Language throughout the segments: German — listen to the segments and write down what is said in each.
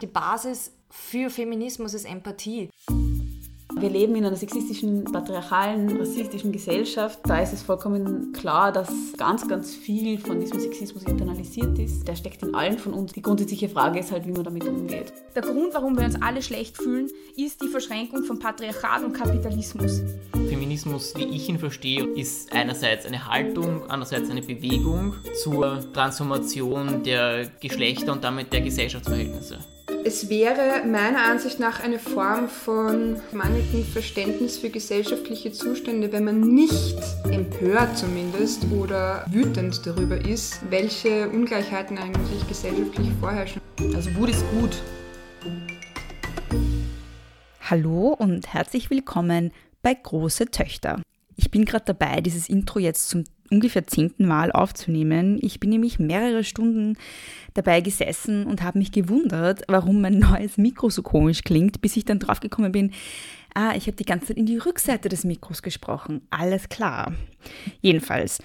Die Basis für Feminismus ist Empathie. Wir leben in einer sexistischen, patriarchalen, rassistischen Gesellschaft. Da ist es vollkommen klar, dass ganz, ganz viel von diesem Sexismus internalisiert ist. Der steckt in allen von uns. Die grundsätzliche Frage ist halt, wie man damit umgeht. Der Grund, warum wir uns alle schlecht fühlen, ist die Verschränkung von Patriarchat und Kapitalismus. Feminismus, wie ich ihn verstehe, ist einerseits eine Haltung, andererseits eine Bewegung zur Transformation der Geschlechter und damit der Gesellschaftsverhältnisse. Es wäre meiner Ansicht nach eine Form von mangelndem Verständnis für gesellschaftliche Zustände, wenn man nicht empört zumindest oder wütend darüber ist, welche Ungleichheiten eigentlich gesellschaftlich vorherrschen. Also Wut ist gut. Hallo und herzlich willkommen bei Große Töchter. Ich bin gerade dabei, dieses Intro jetzt zum ungefähr zehnten Mal aufzunehmen. Ich bin nämlich mehrere Stunden dabei gesessen und habe mich gewundert, warum mein neues Mikro so komisch klingt, bis ich dann draufgekommen bin, ah, ich habe die ganze Zeit in die Rückseite des Mikros gesprochen. Alles klar. Jedenfalls,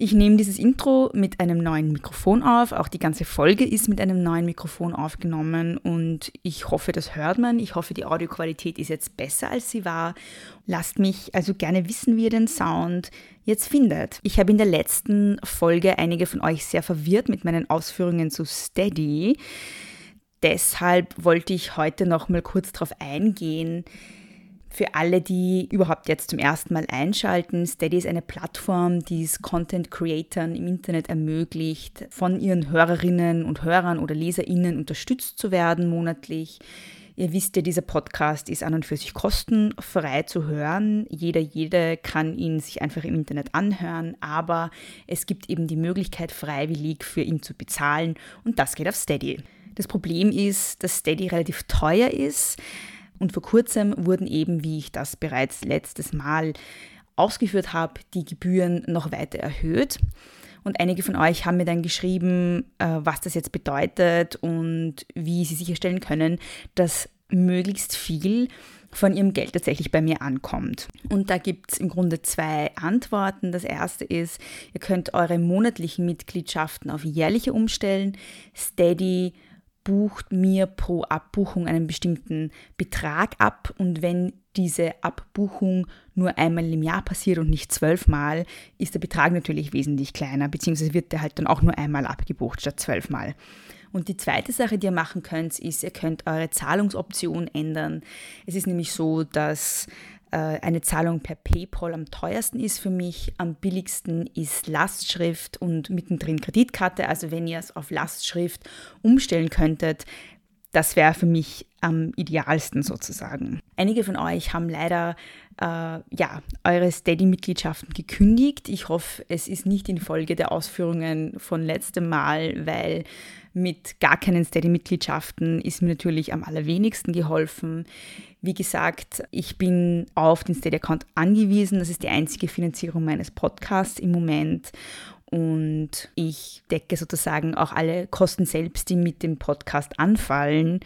ich nehme dieses Intro mit einem neuen Mikrofon auf. Auch die ganze Folge ist mit einem neuen Mikrofon aufgenommen und ich hoffe, das hört man. Ich hoffe, die Audioqualität ist jetzt besser, als sie war. Lasst mich also gerne wissen, wie ihr den Sound jetzt findet. Ich habe in der letzten Folge einige von euch sehr verwirrt mit meinen Ausführungen zu Steady. Deshalb wollte ich heute noch mal kurz darauf eingehen, für alle, die überhaupt jetzt zum ersten Mal einschalten, Steady ist eine Plattform, die es Content-Creatern im Internet ermöglicht, von ihren Hörerinnen und Hörern oder Leserinnen unterstützt zu werden monatlich. Ihr wisst ja, dieser Podcast ist an und für sich kostenfrei zu hören. Jeder, jede kann ihn sich einfach im Internet anhören, aber es gibt eben die Möglichkeit, freiwillig für ihn zu bezahlen und das geht auf Steady. Das Problem ist, dass Steady relativ teuer ist. Und vor kurzem wurden eben, wie ich das bereits letztes Mal ausgeführt habe, die Gebühren noch weiter erhöht. Und einige von euch haben mir dann geschrieben, äh, was das jetzt bedeutet und wie sie sicherstellen können, dass möglichst viel von ihrem Geld tatsächlich bei mir ankommt. Und da gibt es im Grunde zwei Antworten. Das erste ist, ihr könnt eure monatlichen Mitgliedschaften auf jährliche umstellen. Steady bucht mir pro Abbuchung einen bestimmten Betrag ab und wenn diese Abbuchung nur einmal im Jahr passiert und nicht zwölfmal, ist der Betrag natürlich wesentlich kleiner, beziehungsweise wird der halt dann auch nur einmal abgebucht statt zwölfmal. Und die zweite Sache, die ihr machen könnt, ist, ihr könnt eure Zahlungsoption ändern. Es ist nämlich so, dass eine Zahlung per PayPal am teuersten ist für mich. Am billigsten ist Lastschrift und mittendrin Kreditkarte. Also wenn ihr es auf Lastschrift umstellen könntet, das wäre für mich am idealsten sozusagen. Einige von euch haben leider äh, ja, eure Steady-Mitgliedschaften gekündigt. Ich hoffe, es ist nicht in Folge der Ausführungen von letztem Mal, weil mit gar keinen Steady-Mitgliedschaften ist mir natürlich am allerwenigsten geholfen. Wie gesagt, ich bin auf den Steady-Account angewiesen. Das ist die einzige Finanzierung meines Podcasts im Moment. Und ich decke sozusagen auch alle Kosten selbst, die mit dem Podcast anfallen.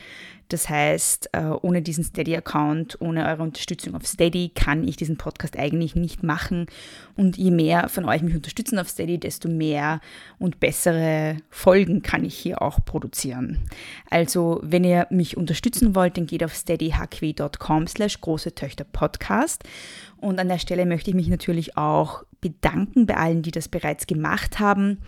Das heißt, äh, ohne diesen Steady-Account, ohne eure Unterstützung auf Steady kann ich diesen Podcast eigentlich nicht machen. Und je mehr von euch mich unterstützen auf Steady, desto mehr und bessere Folgen kann ich hier auch produzieren. Also, wenn ihr mich unterstützen wollt, dann geht auf steadyhq.com slash große Töchter Podcast. Und an der Stelle möchte ich mich natürlich auch bedanken bei allen, die das bereits gemacht haben.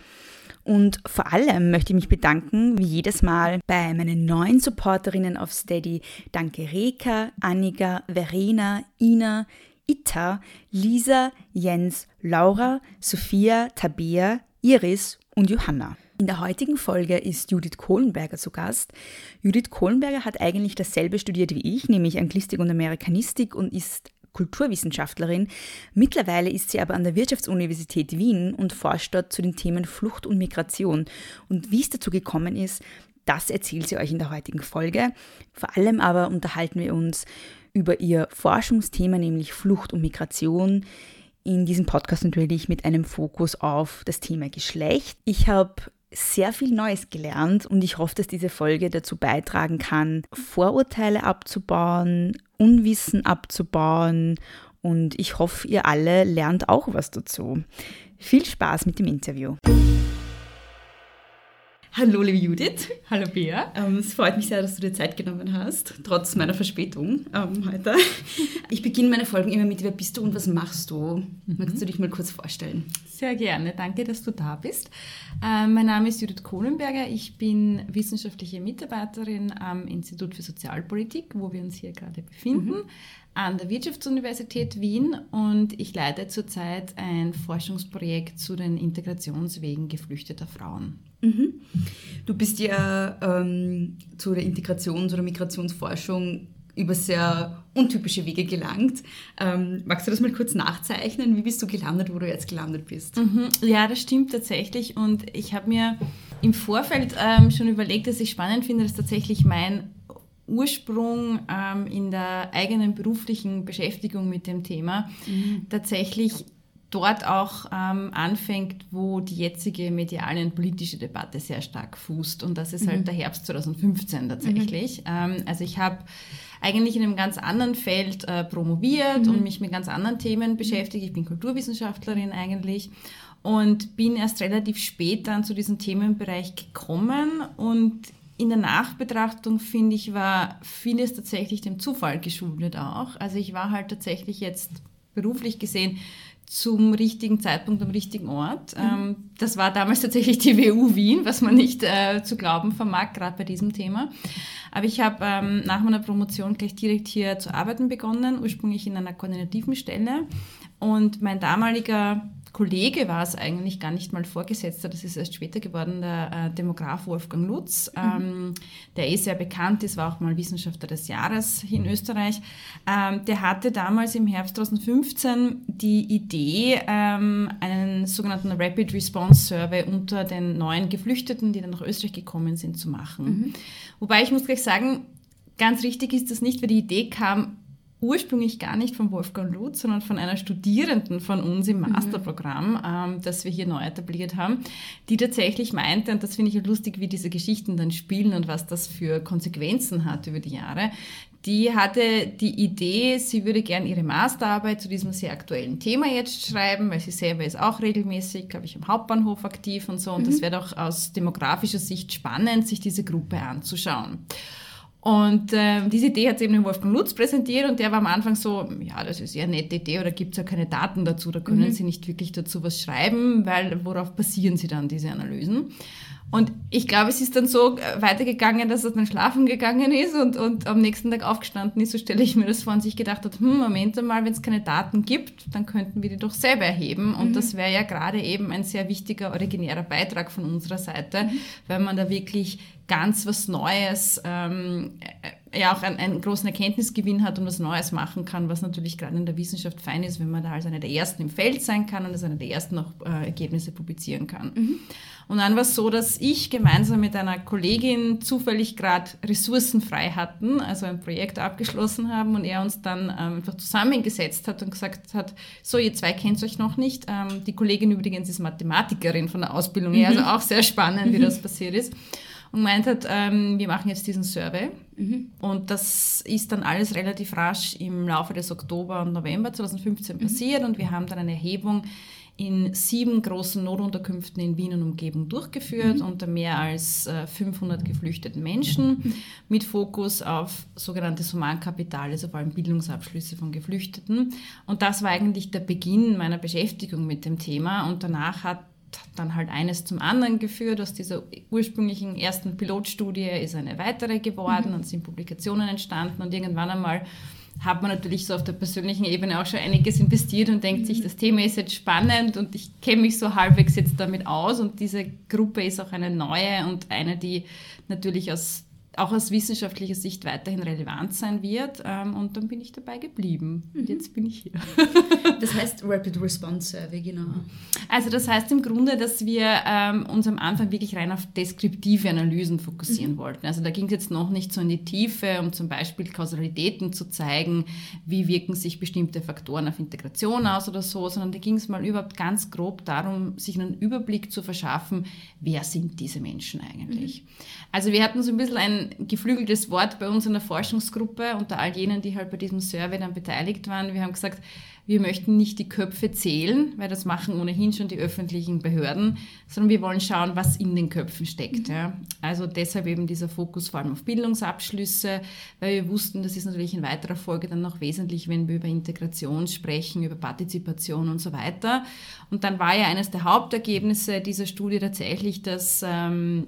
Und vor allem möchte ich mich bedanken, wie jedes Mal, bei meinen neuen Supporterinnen auf Steady. Danke Reka, Annika, Verena, Ina, Ita, Lisa, Jens, Laura, Sophia, Tabea, Iris und Johanna. In der heutigen Folge ist Judith Kohlenberger zu Gast. Judith Kohlenberger hat eigentlich dasselbe studiert wie ich, nämlich Anglistik und Amerikanistik und ist Kulturwissenschaftlerin. Mittlerweile ist sie aber an der Wirtschaftsuniversität Wien und forscht dort zu den Themen Flucht und Migration. Und wie es dazu gekommen ist, das erzählt sie euch in der heutigen Folge. Vor allem aber unterhalten wir uns über ihr Forschungsthema, nämlich Flucht und Migration. In diesem Podcast natürlich mit einem Fokus auf das Thema Geschlecht. Ich habe sehr viel Neues gelernt und ich hoffe, dass diese Folge dazu beitragen kann, Vorurteile abzubauen, Unwissen abzubauen und ich hoffe, ihr alle lernt auch was dazu. Viel Spaß mit dem Interview. Hallo, liebe Judith. Hallo, Bea. Ähm, es freut mich sehr, dass du dir Zeit genommen hast, trotz meiner Verspätung ähm, heute. Ich beginne meine Folgen immer mit, wer bist du und was machst du? Mhm. Magst du dich mal kurz vorstellen? Sehr gerne. Danke, dass du da bist. Äh, mein Name ist Judith Kohlenberger. Ich bin wissenschaftliche Mitarbeiterin am Institut für Sozialpolitik, wo wir uns hier gerade befinden. Mhm an der Wirtschaftsuniversität Wien und ich leite zurzeit ein Forschungsprojekt zu den Integrationswegen geflüchteter Frauen. Mhm. Du bist ja ähm, zu der Integrations- oder Migrationsforschung über sehr untypische Wege gelangt. Ähm, magst du das mal kurz nachzeichnen? Wie bist du gelandet, wo du jetzt gelandet bist? Mhm. Ja, das stimmt tatsächlich. Und ich habe mir im Vorfeld ähm, schon überlegt, dass ich spannend finde, dass tatsächlich mein Ursprung ähm, in der eigenen beruflichen Beschäftigung mit dem Thema mhm. tatsächlich dort auch ähm, anfängt, wo die jetzige mediale und politische Debatte sehr stark fußt. Und das ist halt mhm. halt der Herbst 2015 tatsächlich. Mhm. Ähm, also ich habe eigentlich in einem ganz anderen Feld äh, promoviert mhm. und mich mit ganz anderen Themen beschäftigt. Ich bin Kulturwissenschaftlerin eigentlich und bin erst relativ spät dann zu diesem Themenbereich gekommen und in der Nachbetrachtung, finde ich, war vieles tatsächlich dem Zufall geschuldet auch. Also ich war halt tatsächlich jetzt beruflich gesehen zum richtigen Zeitpunkt am richtigen Ort. Mhm. Ähm, das war damals tatsächlich die WU Wien, was man nicht äh, zu glauben vermag, gerade bei diesem Thema. Aber ich habe ähm, nach meiner Promotion gleich direkt hier zu arbeiten begonnen, ursprünglich in einer koordinativen Stelle. Und mein damaliger Kollege war es eigentlich gar nicht mal Vorgesetzter, das ist erst später geworden, der äh, Demograf Wolfgang Lutz, mhm. ähm, der eh sehr bekannt ist, war auch mal Wissenschaftler des Jahres in Österreich. Ähm, der hatte damals im Herbst 2015 die Idee, ähm, einen sogenannten Rapid Response Survey unter den neuen Geflüchteten, die dann nach Österreich gekommen sind, zu machen. Mhm. Wobei ich muss gleich sagen, ganz richtig ist das nicht, weil die Idee kam ursprünglich gar nicht von Wolfgang Lutz, sondern von einer Studierenden von uns im mhm. Masterprogramm, ähm, das wir hier neu etabliert haben, die tatsächlich meinte, und das finde ich lustig, wie diese Geschichten dann spielen und was das für Konsequenzen hat über die Jahre, die hatte die Idee, sie würde gern ihre Masterarbeit zu diesem sehr aktuellen Thema jetzt schreiben, weil sie selber ist auch regelmäßig, glaube ich, am Hauptbahnhof aktiv und so. Und mhm. das wäre doch aus demografischer Sicht spannend, sich diese Gruppe anzuschauen. Und äh, diese Idee hat sie eben den Wolfgang Lutz präsentiert und der war am Anfang so, ja, das ist ja eine nette Idee oder gibt es ja keine Daten dazu, da können mhm. Sie nicht wirklich dazu was schreiben, weil worauf basieren Sie dann diese Analysen? Und ich glaube, es ist dann so äh, weitergegangen, dass er dann schlafen gegangen ist und, und am nächsten Tag aufgestanden ist. So stelle ich mir das vor und sich gedacht hat, hm, Moment einmal, wenn es keine Daten gibt, dann könnten wir die doch selber erheben. Und mhm. das wäre ja gerade eben ein sehr wichtiger, originärer Beitrag von unserer Seite, mhm. weil man da wirklich ganz was Neues, ähm, äh, ja auch einen, einen, großen Erkenntnisgewinn hat und was Neues machen kann, was natürlich gerade in der Wissenschaft fein ist, wenn man da als einer der Ersten im Feld sein kann und als einer der Ersten auch äh, Ergebnisse publizieren kann. Mhm. Und dann war es so, dass ich gemeinsam mit einer Kollegin zufällig gerade Ressourcen frei hatten, also ein Projekt abgeschlossen haben und er uns dann ähm, einfach zusammengesetzt hat und gesagt hat, so ihr zwei kennt euch noch nicht. Ähm, die Kollegin übrigens ist Mathematikerin von der Ausbildung her, also mhm. auch sehr spannend, wie das passiert ist und gemeint hat, ähm, wir machen jetzt diesen Survey. Mhm. Und das ist dann alles relativ rasch im Laufe des Oktober und November 2015 mhm. passiert und wir haben dann eine Erhebung in sieben großen Notunterkünften in Wien und Umgebung durchgeführt mhm. unter mehr als äh, 500 geflüchteten Menschen mhm. mit Fokus auf sogenanntes Humankapital, also vor allem Bildungsabschlüsse von Geflüchteten. Und das war eigentlich der Beginn meiner Beschäftigung mit dem Thema und danach hat dann halt eines zum anderen geführt. Aus dieser ursprünglichen ersten Pilotstudie ist eine weitere geworden mhm. und sind Publikationen entstanden und irgendwann einmal hat man natürlich so auf der persönlichen Ebene auch schon einiges investiert und denkt mhm. sich, das Thema ist jetzt spannend und ich kenne mich so halbwegs jetzt damit aus und diese Gruppe ist auch eine neue und eine, die natürlich aus auch aus wissenschaftlicher Sicht weiterhin relevant sein wird. Ähm, und dann bin ich dabei geblieben. Und mhm. jetzt bin ich hier. das heißt Rapid Response Survey, genau. Also das heißt im Grunde, dass wir ähm, uns am Anfang wirklich rein auf deskriptive Analysen fokussieren mhm. wollten. Also da ging es jetzt noch nicht so in die Tiefe, um zum Beispiel Kausalitäten zu zeigen, wie wirken sich bestimmte Faktoren auf Integration aus oder so, sondern da ging es mal überhaupt ganz grob darum, sich einen Überblick zu verschaffen, wer sind diese Menschen eigentlich. Mhm. Also wir hatten so ein bisschen ein ein geflügeltes Wort bei uns in der Forschungsgruppe unter all jenen, die halt bei diesem Survey dann beteiligt waren. Wir haben gesagt, wir möchten nicht die Köpfe zählen, weil das machen ohnehin schon die öffentlichen Behörden, sondern wir wollen schauen, was in den Köpfen steckt. Ja. Also deshalb eben dieser Fokus vor allem auf Bildungsabschlüsse, weil wir wussten, das ist natürlich in weiterer Folge dann noch wesentlich, wenn wir über Integration sprechen, über Partizipation und so weiter. Und dann war ja eines der Hauptergebnisse dieser Studie tatsächlich, dass ähm,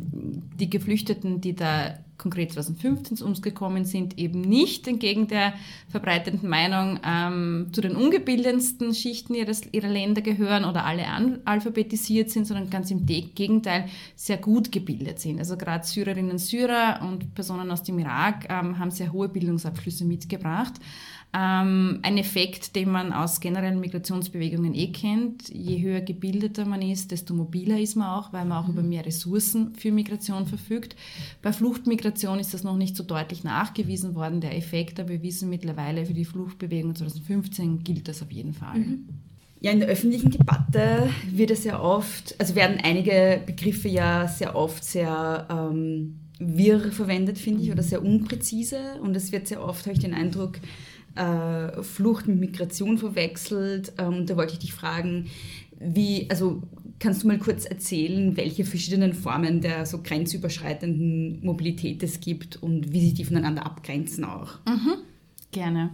die Geflüchteten, die da konkret 2015 zu uns gekommen sind, eben nicht entgegen der verbreiteten Meinung ähm, zu den ungebildetsten Schichten ihres, ihrer Länder gehören oder alle analphabetisiert sind, sondern ganz im Gegenteil sehr gut gebildet sind. Also gerade Syrerinnen und Syrer und Personen aus dem Irak ähm, haben sehr hohe Bildungsabschlüsse mitgebracht. Ähm, ein Effekt, den man aus generellen Migrationsbewegungen eh kennt. Je höher gebildeter man ist, desto mobiler ist man auch, weil man auch mhm. über mehr Ressourcen für Migration verfügt. Bei Fluchtmigration ist das noch nicht so deutlich nachgewiesen worden, der Effekt, aber wir wissen mittlerweile, für die Fluchtbewegung 2015 gilt das auf jeden Fall. Mhm. Ja, in der öffentlichen Debatte wird es ja oft, also werden einige Begriffe ja sehr oft sehr ähm, wirr verwendet, finde ich, oder sehr unpräzise. Und es wird sehr oft, habe ich den Eindruck, äh, Flucht mit Migration verwechselt. Ähm, da wollte ich dich fragen, wie, also kannst du mal kurz erzählen, welche verschiedenen Formen der so grenzüberschreitenden Mobilität es gibt und wie sich die voneinander abgrenzen auch? Mhm, gerne.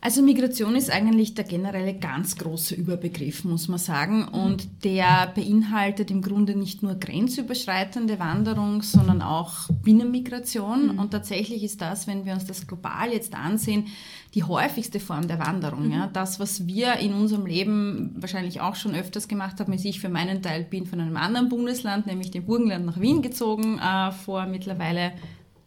Also Migration ist eigentlich der generelle ganz große Überbegriff, muss man sagen. Und der beinhaltet im Grunde nicht nur grenzüberschreitende Wanderung, sondern auch Binnenmigration. Mhm. Und tatsächlich ist das, wenn wir uns das global jetzt ansehen, die häufigste Form der Wanderung. Mhm. Ja. Das, was wir in unserem Leben wahrscheinlich auch schon öfters gemacht haben, ist, ich für meinen Teil bin von einem anderen Bundesland, nämlich dem Burgenland nach Wien gezogen, äh, vor mittlerweile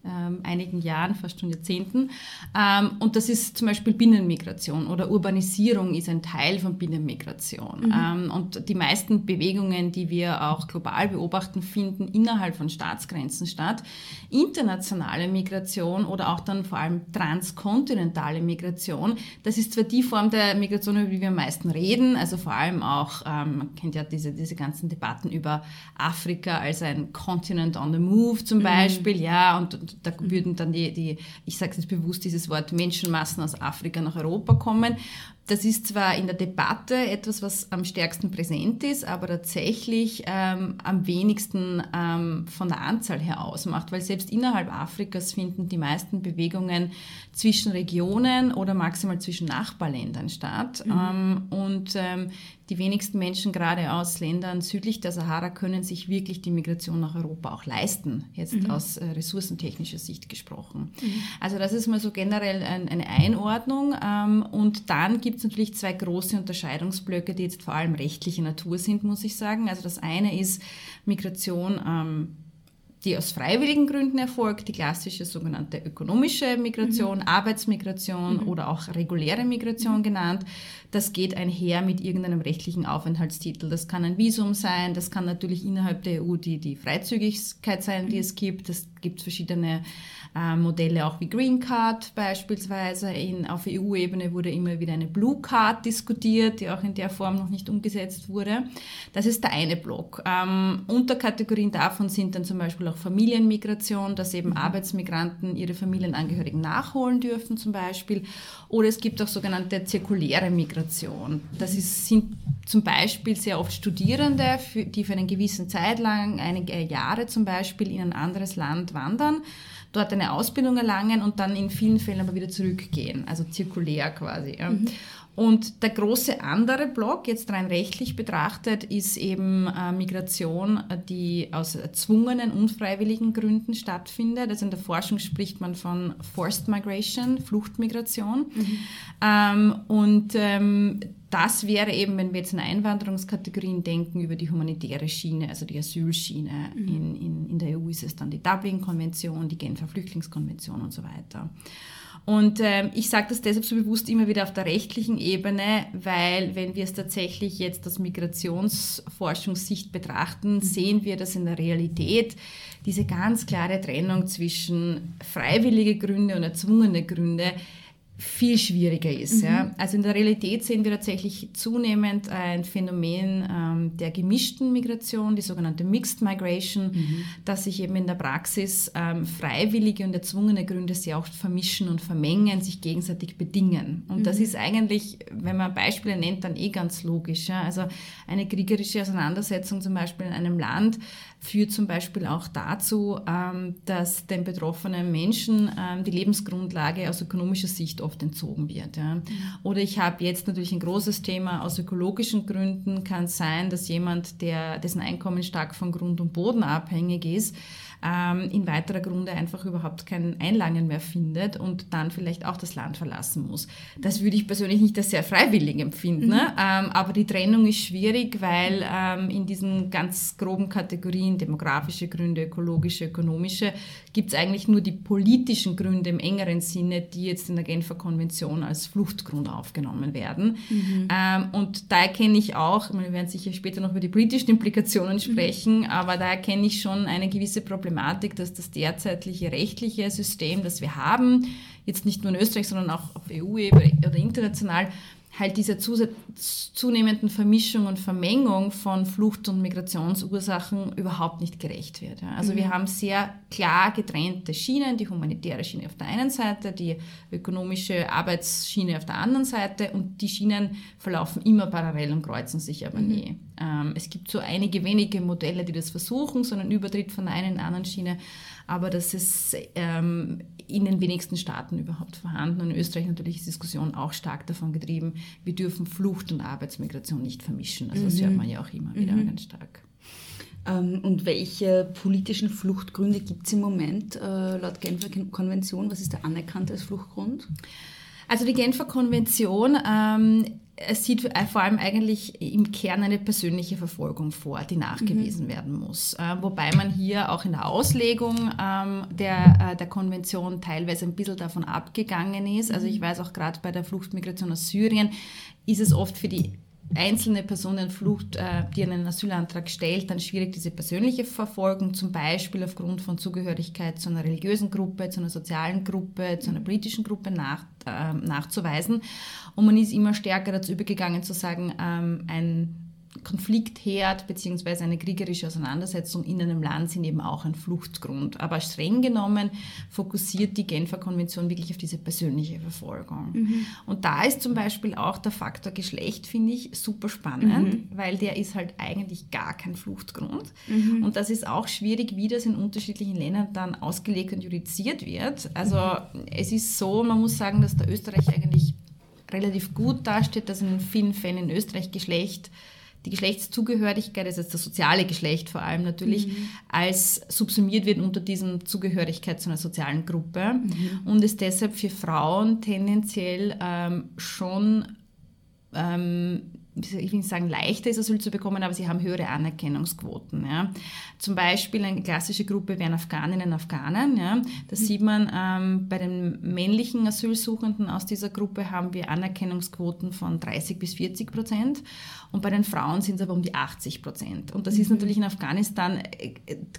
ähm, einigen Jahren, fast schon Jahrzehnten. Ähm, und das ist zum Beispiel Binnenmigration oder Urbanisierung ist ein Teil von Binnenmigration. Mhm. Ähm, und die meisten Bewegungen, die wir auch global beobachten, finden innerhalb von Staatsgrenzen statt. Internationale Migration oder auch dann vor allem transkontinentale Migration, das ist zwar die Form der Migration, über die wir am meisten reden, also vor allem auch, ähm, man kennt ja diese, diese ganzen Debatten über Afrika als ein Continent on the Move zum mhm. Beispiel, mhm. ja, und, und da würden dann die, die ich sage jetzt bewusst dieses Wort, Menschenmassen aus Afrika nach Europa kommen. Das ist zwar in der Debatte etwas, was am stärksten präsent ist, aber tatsächlich ähm, am wenigsten ähm, von der Anzahl her ausmacht, weil selbst innerhalb Afrikas finden die meisten Bewegungen zwischen Regionen oder maximal zwischen Nachbarländern statt. Mhm. Ähm, und ähm, die wenigsten Menschen, gerade aus Ländern südlich der Sahara, können sich wirklich die Migration nach Europa auch leisten, jetzt mhm. aus äh, ressourcentechnischer Sicht gesprochen. Mhm. Also das ist mal so generell ein, eine Einordnung. Ähm, und dann gibt es natürlich zwei große Unterscheidungsblöcke, die jetzt vor allem rechtliche Natur sind, muss ich sagen. Also das eine ist Migration ähm, die aus freiwilligen Gründen erfolgt, die klassische sogenannte ökonomische Migration, mhm. Arbeitsmigration mhm. oder auch reguläre Migration mhm. genannt. Das geht einher mit irgendeinem rechtlichen Aufenthaltstitel. Das kann ein Visum sein, das kann natürlich innerhalb der EU die, die Freizügigkeit sein, die mhm. es gibt. Es gibt verschiedene äh, Modelle auch wie Green Card beispielsweise. In, auf EU-Ebene wurde immer wieder eine Blue Card diskutiert, die auch in der Form noch nicht umgesetzt wurde. Das ist der eine Block. Ähm, Unterkategorien davon sind dann zum Beispiel auch Familienmigration, dass eben mhm. Arbeitsmigranten ihre Familienangehörigen nachholen dürfen zum Beispiel. Oder es gibt auch sogenannte zirkuläre Migration. Das ist, sind zum Beispiel sehr oft Studierende, die für einen gewissen Zeit lang, einige Jahre zum Beispiel, in ein anderes Land wandern dort eine Ausbildung erlangen und dann in vielen Fällen aber wieder zurückgehen, also zirkulär quasi. Ja. Mhm. Und der große andere Block, jetzt rein rechtlich betrachtet, ist eben äh, Migration, die aus erzwungenen, unfreiwilligen Gründen stattfindet. Also in der Forschung spricht man von Forced Migration, Fluchtmigration. Mhm. Ähm, und ähm, das wäre eben, wenn wir jetzt in Einwanderungskategorien denken, über die humanitäre Schiene, also die Asylschiene. Mhm. In, in, in der EU ist es dann die Dublin-Konvention, die Genfer Flüchtlingskonvention und so weiter. Und ähm, ich sage das deshalb so bewusst immer wieder auf der rechtlichen Ebene, weil wenn wir es tatsächlich jetzt aus Migrationsforschungssicht betrachten, mhm. sehen wir, dass in der Realität diese ganz klare Trennung zwischen freiwillige Gründe und erzwungene Gründe viel schwieriger ist. Mhm. Ja. Also in der Realität sehen wir tatsächlich zunehmend ein Phänomen ähm, der gemischten Migration, die sogenannte Mixed Migration, mhm. dass sich eben in der Praxis ähm, freiwillige und erzwungene Gründe sehr oft vermischen und vermengen, sich gegenseitig bedingen. Und mhm. das ist eigentlich, wenn man Beispiele nennt, dann eh ganz logisch. Ja. Also eine kriegerische Auseinandersetzung zum Beispiel in einem Land führt zum Beispiel auch dazu, ähm, dass den betroffenen Menschen ähm, die Lebensgrundlage aus ökonomischer Sicht oft entzogen wird. Mhm. Oder ich habe jetzt natürlich ein großes Thema aus ökologischen Gründen, kann sein, dass jemand, der, dessen Einkommen stark von Grund und Boden abhängig ist, ähm, in weiterer Grunde einfach überhaupt kein Einlangen mehr findet und dann vielleicht auch das Land verlassen muss. Das würde ich persönlich nicht als sehr freiwillig empfinden, mhm. ähm, aber die Trennung ist schwierig, weil ähm, in diesen ganz groben Kategorien demografische Gründe, ökologische, ökonomische gibt es eigentlich nur die politischen Gründe im engeren Sinne, die jetzt in der Genfer Konvention als Fluchtgrund aufgenommen werden. Mhm. Ähm, und da erkenne ich auch, wir werden sicher später noch über die politischen Implikationen sprechen, mhm. aber da erkenne ich schon eine gewisse Problematik Problematik, dass das derzeitige rechtliche System, das wir haben, jetzt nicht nur in Österreich, sondern auch auf EU-Ebene oder international, halt dieser zunehmenden Vermischung und Vermengung von Flucht- und Migrationsursachen überhaupt nicht gerecht wird. Also mhm. wir haben sehr klar getrennte Schienen, die humanitäre Schiene auf der einen Seite, die ökonomische Arbeitsschiene auf der anderen Seite und die Schienen verlaufen immer parallel und kreuzen sich aber mhm. nie. Ähm, es gibt so einige wenige Modelle, die das versuchen, so einen Übertritt von der einen in die anderen Schiene, aber das ist ähm, in den wenigsten Staaten überhaupt vorhanden. Und in Österreich natürlich ist die Diskussion auch stark davon getrieben, wir dürfen Flucht und Arbeitsmigration nicht vermischen. Also das mhm. hört man ja auch immer wieder mhm. ganz stark. Ähm, und welche politischen Fluchtgründe gibt es im Moment äh, laut Genfer Konvention? Was ist der anerkannte als Fluchtgrund? Also die Genfer Konvention ähm, es sieht vor allem eigentlich im Kern eine persönliche Verfolgung vor, die nachgewiesen mhm. werden muss. Äh, wobei man hier auch in der Auslegung ähm, der, äh, der Konvention teilweise ein bisschen davon abgegangen ist. Also ich mhm. weiß auch gerade bei der Fluchtmigration aus Syrien ist es oft für die einzelne Personenflucht, äh, die einen Asylantrag stellt, dann schwierig diese persönliche Verfolgung, zum Beispiel aufgrund von Zugehörigkeit zu einer religiösen Gruppe, zu einer sozialen Gruppe, zu einer politischen Gruppe nach, äh, nachzuweisen. Und man ist immer stärker dazu übergegangen zu sagen, ähm, ein Konfliktherd bzw. eine kriegerische Auseinandersetzung in einem Land sind eben auch ein Fluchtgrund. Aber streng genommen fokussiert die Genfer Konvention wirklich auf diese persönliche Verfolgung. Mhm. Und da ist zum Beispiel auch der Faktor Geschlecht, finde ich, super spannend, mhm. weil der ist halt eigentlich gar kein Fluchtgrund. Mhm. Und das ist auch schwierig, wie das in unterschiedlichen Ländern dann ausgelegt und judiziert wird. Also mhm. es ist so, man muss sagen, dass der Österreich eigentlich relativ gut dasteht, dass in vielen Fällen in Österreich Geschlecht die Geschlechtszugehörigkeit, also das soziale Geschlecht vor allem natürlich, mhm. als subsumiert wird unter diesem Zugehörigkeit zu einer sozialen Gruppe mhm. und es deshalb für Frauen tendenziell ähm, schon ähm, ich will nicht sagen, leichter ist Asyl zu bekommen, aber sie haben höhere Anerkennungsquoten. Ja. Zum Beispiel eine klassische Gruppe wären Afghaninnen und Afghanen. Ja. Das mhm. sieht man ähm, bei den männlichen Asylsuchenden aus dieser Gruppe haben wir Anerkennungsquoten von 30 bis 40 Prozent und bei den Frauen sind es aber um die 80 Prozent. Und das mhm. ist natürlich in Afghanistan äh,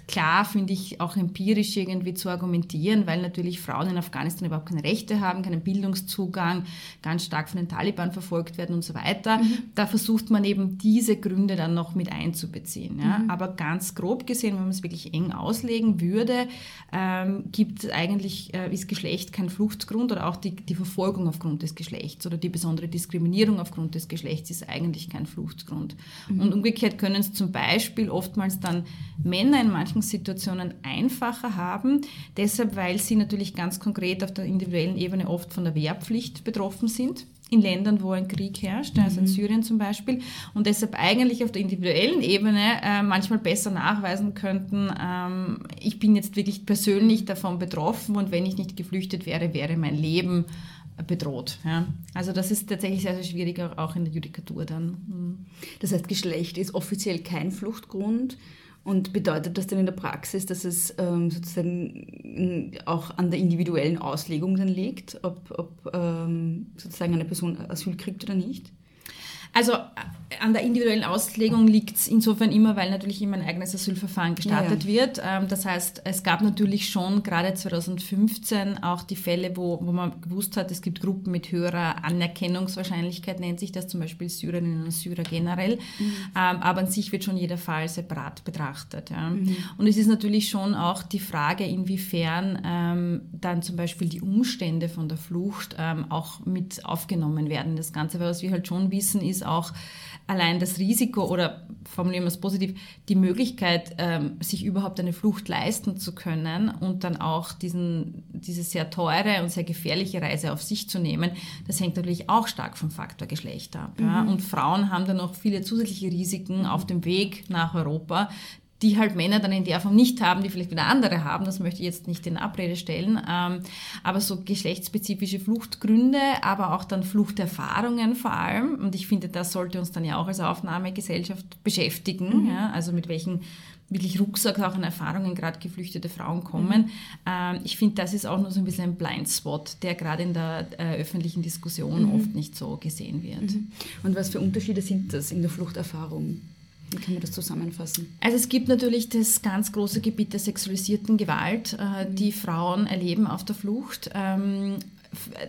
klar, finde ich, auch empirisch irgendwie zu argumentieren, weil natürlich Frauen in Afghanistan überhaupt keine Rechte haben, keinen Bildungszugang, ganz stark von den Taliban verfolgt werden und so weiter. Mhm. Da versucht man eben diese Gründe dann noch mit einzubeziehen. Ja? Mhm. Aber ganz grob gesehen, wenn man es wirklich eng auslegen würde, ähm, gibt eigentlich, äh, ist Geschlecht kein Fluchtgrund oder auch die, die Verfolgung aufgrund des Geschlechts oder die besondere Diskriminierung aufgrund des Geschlechts ist eigentlich kein Fluchtgrund. Mhm. Und umgekehrt können es zum Beispiel oftmals dann Männer in manchen Situationen einfacher haben, deshalb weil sie natürlich ganz konkret auf der individuellen Ebene oft von der Wehrpflicht betroffen sind in Ländern, wo ein Krieg herrscht, also in mhm. Syrien zum Beispiel, und deshalb eigentlich auf der individuellen Ebene äh, manchmal besser nachweisen könnten, ähm, ich bin jetzt wirklich persönlich davon betroffen und wenn ich nicht geflüchtet wäre, wäre mein Leben bedroht. Ja. Also das ist tatsächlich sehr, sehr schwierig, auch in der Judikatur dann. Hm. Das heißt, Geschlecht ist offiziell kein Fluchtgrund. Und bedeutet das dann in der Praxis, dass es ähm, sozusagen auch an der individuellen Auslegung dann liegt, ob, ob ähm, sozusagen eine Person Asyl kriegt oder nicht? Also an der individuellen Auslegung liegt es insofern immer, weil natürlich immer ein eigenes Asylverfahren gestartet Ja, wird. Ähm, Das heißt, es gab natürlich schon gerade 2015 auch die Fälle, wo, wo man gewusst hat, es gibt Gruppen mit höherer Anerkennungswahrscheinlichkeit, nennt sich das zum Beispiel Syrerinnen und Syrer generell. Ähm, Aber an sich wird schon jeder Fall separat betrachtet. Ja. Und es ist natürlich schon auch die Frage, inwiefern ähm, dann zum Beispiel die Umstände von der Flucht ähm, auch mit aufgenommen werden das Ganze. Weil was wir halt schon wissen, ist auch, allein das Risiko oder formulieren wir es positiv, die Möglichkeit, ähm, sich überhaupt eine Flucht leisten zu können und dann auch diesen, diese sehr teure und sehr gefährliche Reise auf sich zu nehmen, das hängt natürlich auch stark vom Faktor Geschlecht ab. Ja? Und Frauen haben dann noch viele zusätzliche Risiken auf dem Weg nach Europa, die halt Männer dann in der Form nicht haben, die vielleicht wieder andere haben. Das möchte ich jetzt nicht in Abrede stellen. Ähm, aber so geschlechtsspezifische Fluchtgründe, aber auch dann Fluchterfahrungen vor allem. Und ich finde, das sollte uns dann ja auch als Aufnahmegesellschaft beschäftigen. Ja? Also mit welchen wirklich Rucksack auch an Erfahrungen gerade geflüchtete Frauen kommen. Ähm, ich finde, das ist auch nur so ein bisschen ein Blindspot, der gerade in der äh, öffentlichen Diskussion oft nicht so gesehen wird. Und was für Unterschiede sind das in der Fluchterfahrung? Wie kann man das zusammenfassen? Also es gibt natürlich das ganz große Gebiet der sexualisierten Gewalt, äh, die Frauen erleben auf der Flucht. Ähm,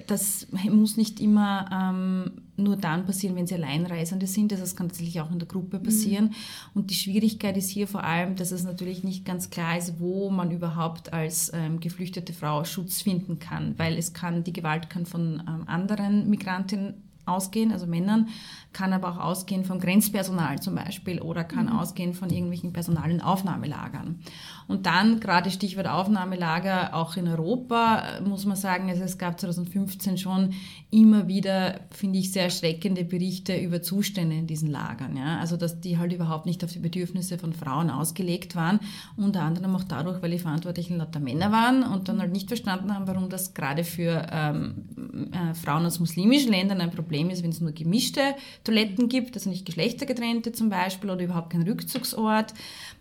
das muss nicht immer ähm, nur dann passieren, wenn sie Alleinreisende sind. Also Das kann tatsächlich auch in der Gruppe passieren. Und die Schwierigkeit ist hier vor allem, dass es natürlich nicht ganz klar ist, wo man überhaupt als ähm, geflüchtete Frau Schutz finden kann, weil es kann die Gewalt kann von ähm, anderen Migrantinnen ausgehen, also Männern, kann aber auch ausgehen vom Grenzpersonal zum Beispiel oder kann ausgehen von irgendwelchen personalen Aufnahmelagern. Und dann, gerade Stichwort Aufnahmelager, auch in Europa, äh, muss man sagen, also es gab 2015 schon immer wieder, finde ich, sehr erschreckende Berichte über Zustände in diesen Lagern. Ja? Also, dass die halt überhaupt nicht auf die Bedürfnisse von Frauen ausgelegt waren, unter anderem auch dadurch, weil die Verantwortlichen lauter Männer waren und dann halt nicht verstanden haben, warum das gerade für ähm, äh, Frauen aus muslimischen Ländern ein Problem ist, wenn es nur gemischte Toiletten gibt, also nicht geschlechtergetrennte zum Beispiel oder überhaupt kein Rückzugsort.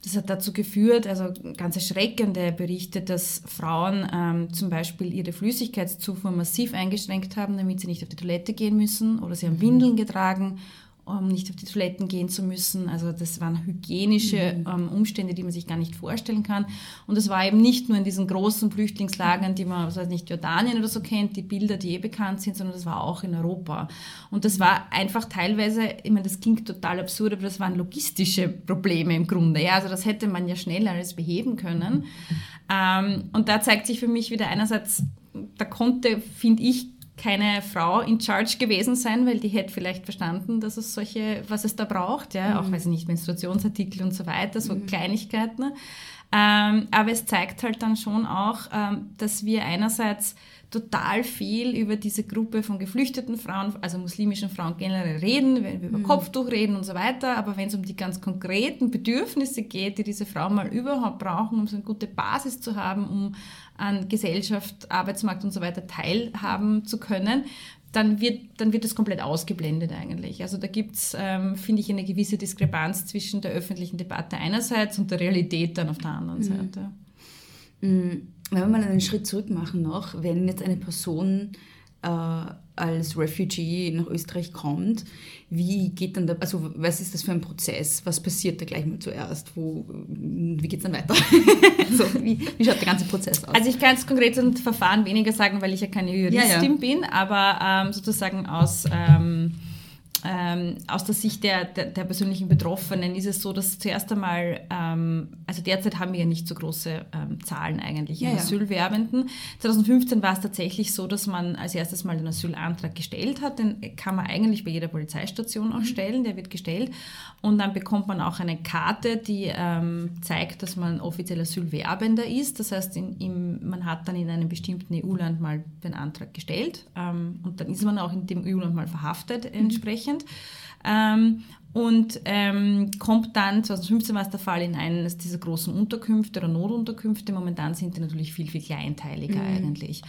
Das hat dazu geführt, also ganz erschreckende Berichte, dass Frauen ähm, zum Beispiel ihre Flüssigkeitszufuhr massiv eingeschränkt haben, damit sie nicht auf die Toilette gehen müssen oder sie haben Windeln getragen um nicht auf die Toiletten gehen zu müssen. Also das waren hygienische ähm, Umstände, die man sich gar nicht vorstellen kann. Und es war eben nicht nur in diesen großen Flüchtlingslagern, die man, was weiß nicht, Jordanien oder so kennt, die Bilder, die eh bekannt sind, sondern das war auch in Europa. Und das war einfach teilweise, ich meine, das klingt total absurd, aber das waren logistische Probleme im Grunde. Ja, also das hätte man ja schnell alles beheben können. Ähm, und da zeigt sich für mich wieder einerseits, da konnte, finde ich, keine Frau in Charge gewesen sein, weil die hätte vielleicht verstanden, dass es solche, was es da braucht, ja, auch weiß ich nicht, Menstruationsartikel und so weiter, so Kleinigkeiten. Ähm, aber es zeigt halt dann schon auch, ähm, dass wir einerseits total viel über diese Gruppe von geflüchteten Frauen, also muslimischen Frauen generell reden, wenn wir über Kopftuch reden und so weiter, aber wenn es um die ganz konkreten Bedürfnisse geht, die diese Frauen mal überhaupt brauchen, um so eine gute Basis zu haben, um an Gesellschaft, Arbeitsmarkt und so weiter teilhaben zu können, dann wird, dann wird das komplett ausgeblendet eigentlich. Also da gibt es, ähm, finde ich, eine gewisse Diskrepanz zwischen der öffentlichen Debatte einerseits und der Realität dann auf der anderen Seite. Wenn wir mal einen Schritt zurück machen noch, wenn jetzt eine Person äh, als Refugee nach Österreich kommt, wie geht dann da, also was ist das für ein Prozess? Was passiert da gleich mal zuerst? Wo, wie geht es dann weiter? also, wie, wie schaut der ganze Prozess aus? Also ich kann jetzt konkret zum Verfahren weniger sagen, weil ich ja keine Juristin Ja, ja. bin, aber ähm, sozusagen aus, ähm, ähm, aus der Sicht der, der, der persönlichen Betroffenen ist es so, dass zuerst einmal, ähm, also derzeit haben wir ja nicht so große ähm, Zahlen eigentlich Ja, ja. Asylwerbenden. 2015 war es tatsächlich so, dass man als erstes mal den Asylantrag gestellt hat. Den kann man eigentlich bei jeder Polizeistation auch stellen, der wird gestellt. Und dann bekommt man auch eine Karte, die ähm, zeigt, dass man offiziell Asylwerbender ist. Das heißt, in, im, man hat dann in einem bestimmten EU-Land mal den Antrag gestellt ähm, und dann ist man auch in dem EU-Land mal verhaftet entsprechend. Ähm, und ähm, kommt dann, 2015 war es der Fall, in eines dieser großen Unterkünfte oder Notunterkünfte. Momentan sind die natürlich viel, viel kleinteiliger eigentlich.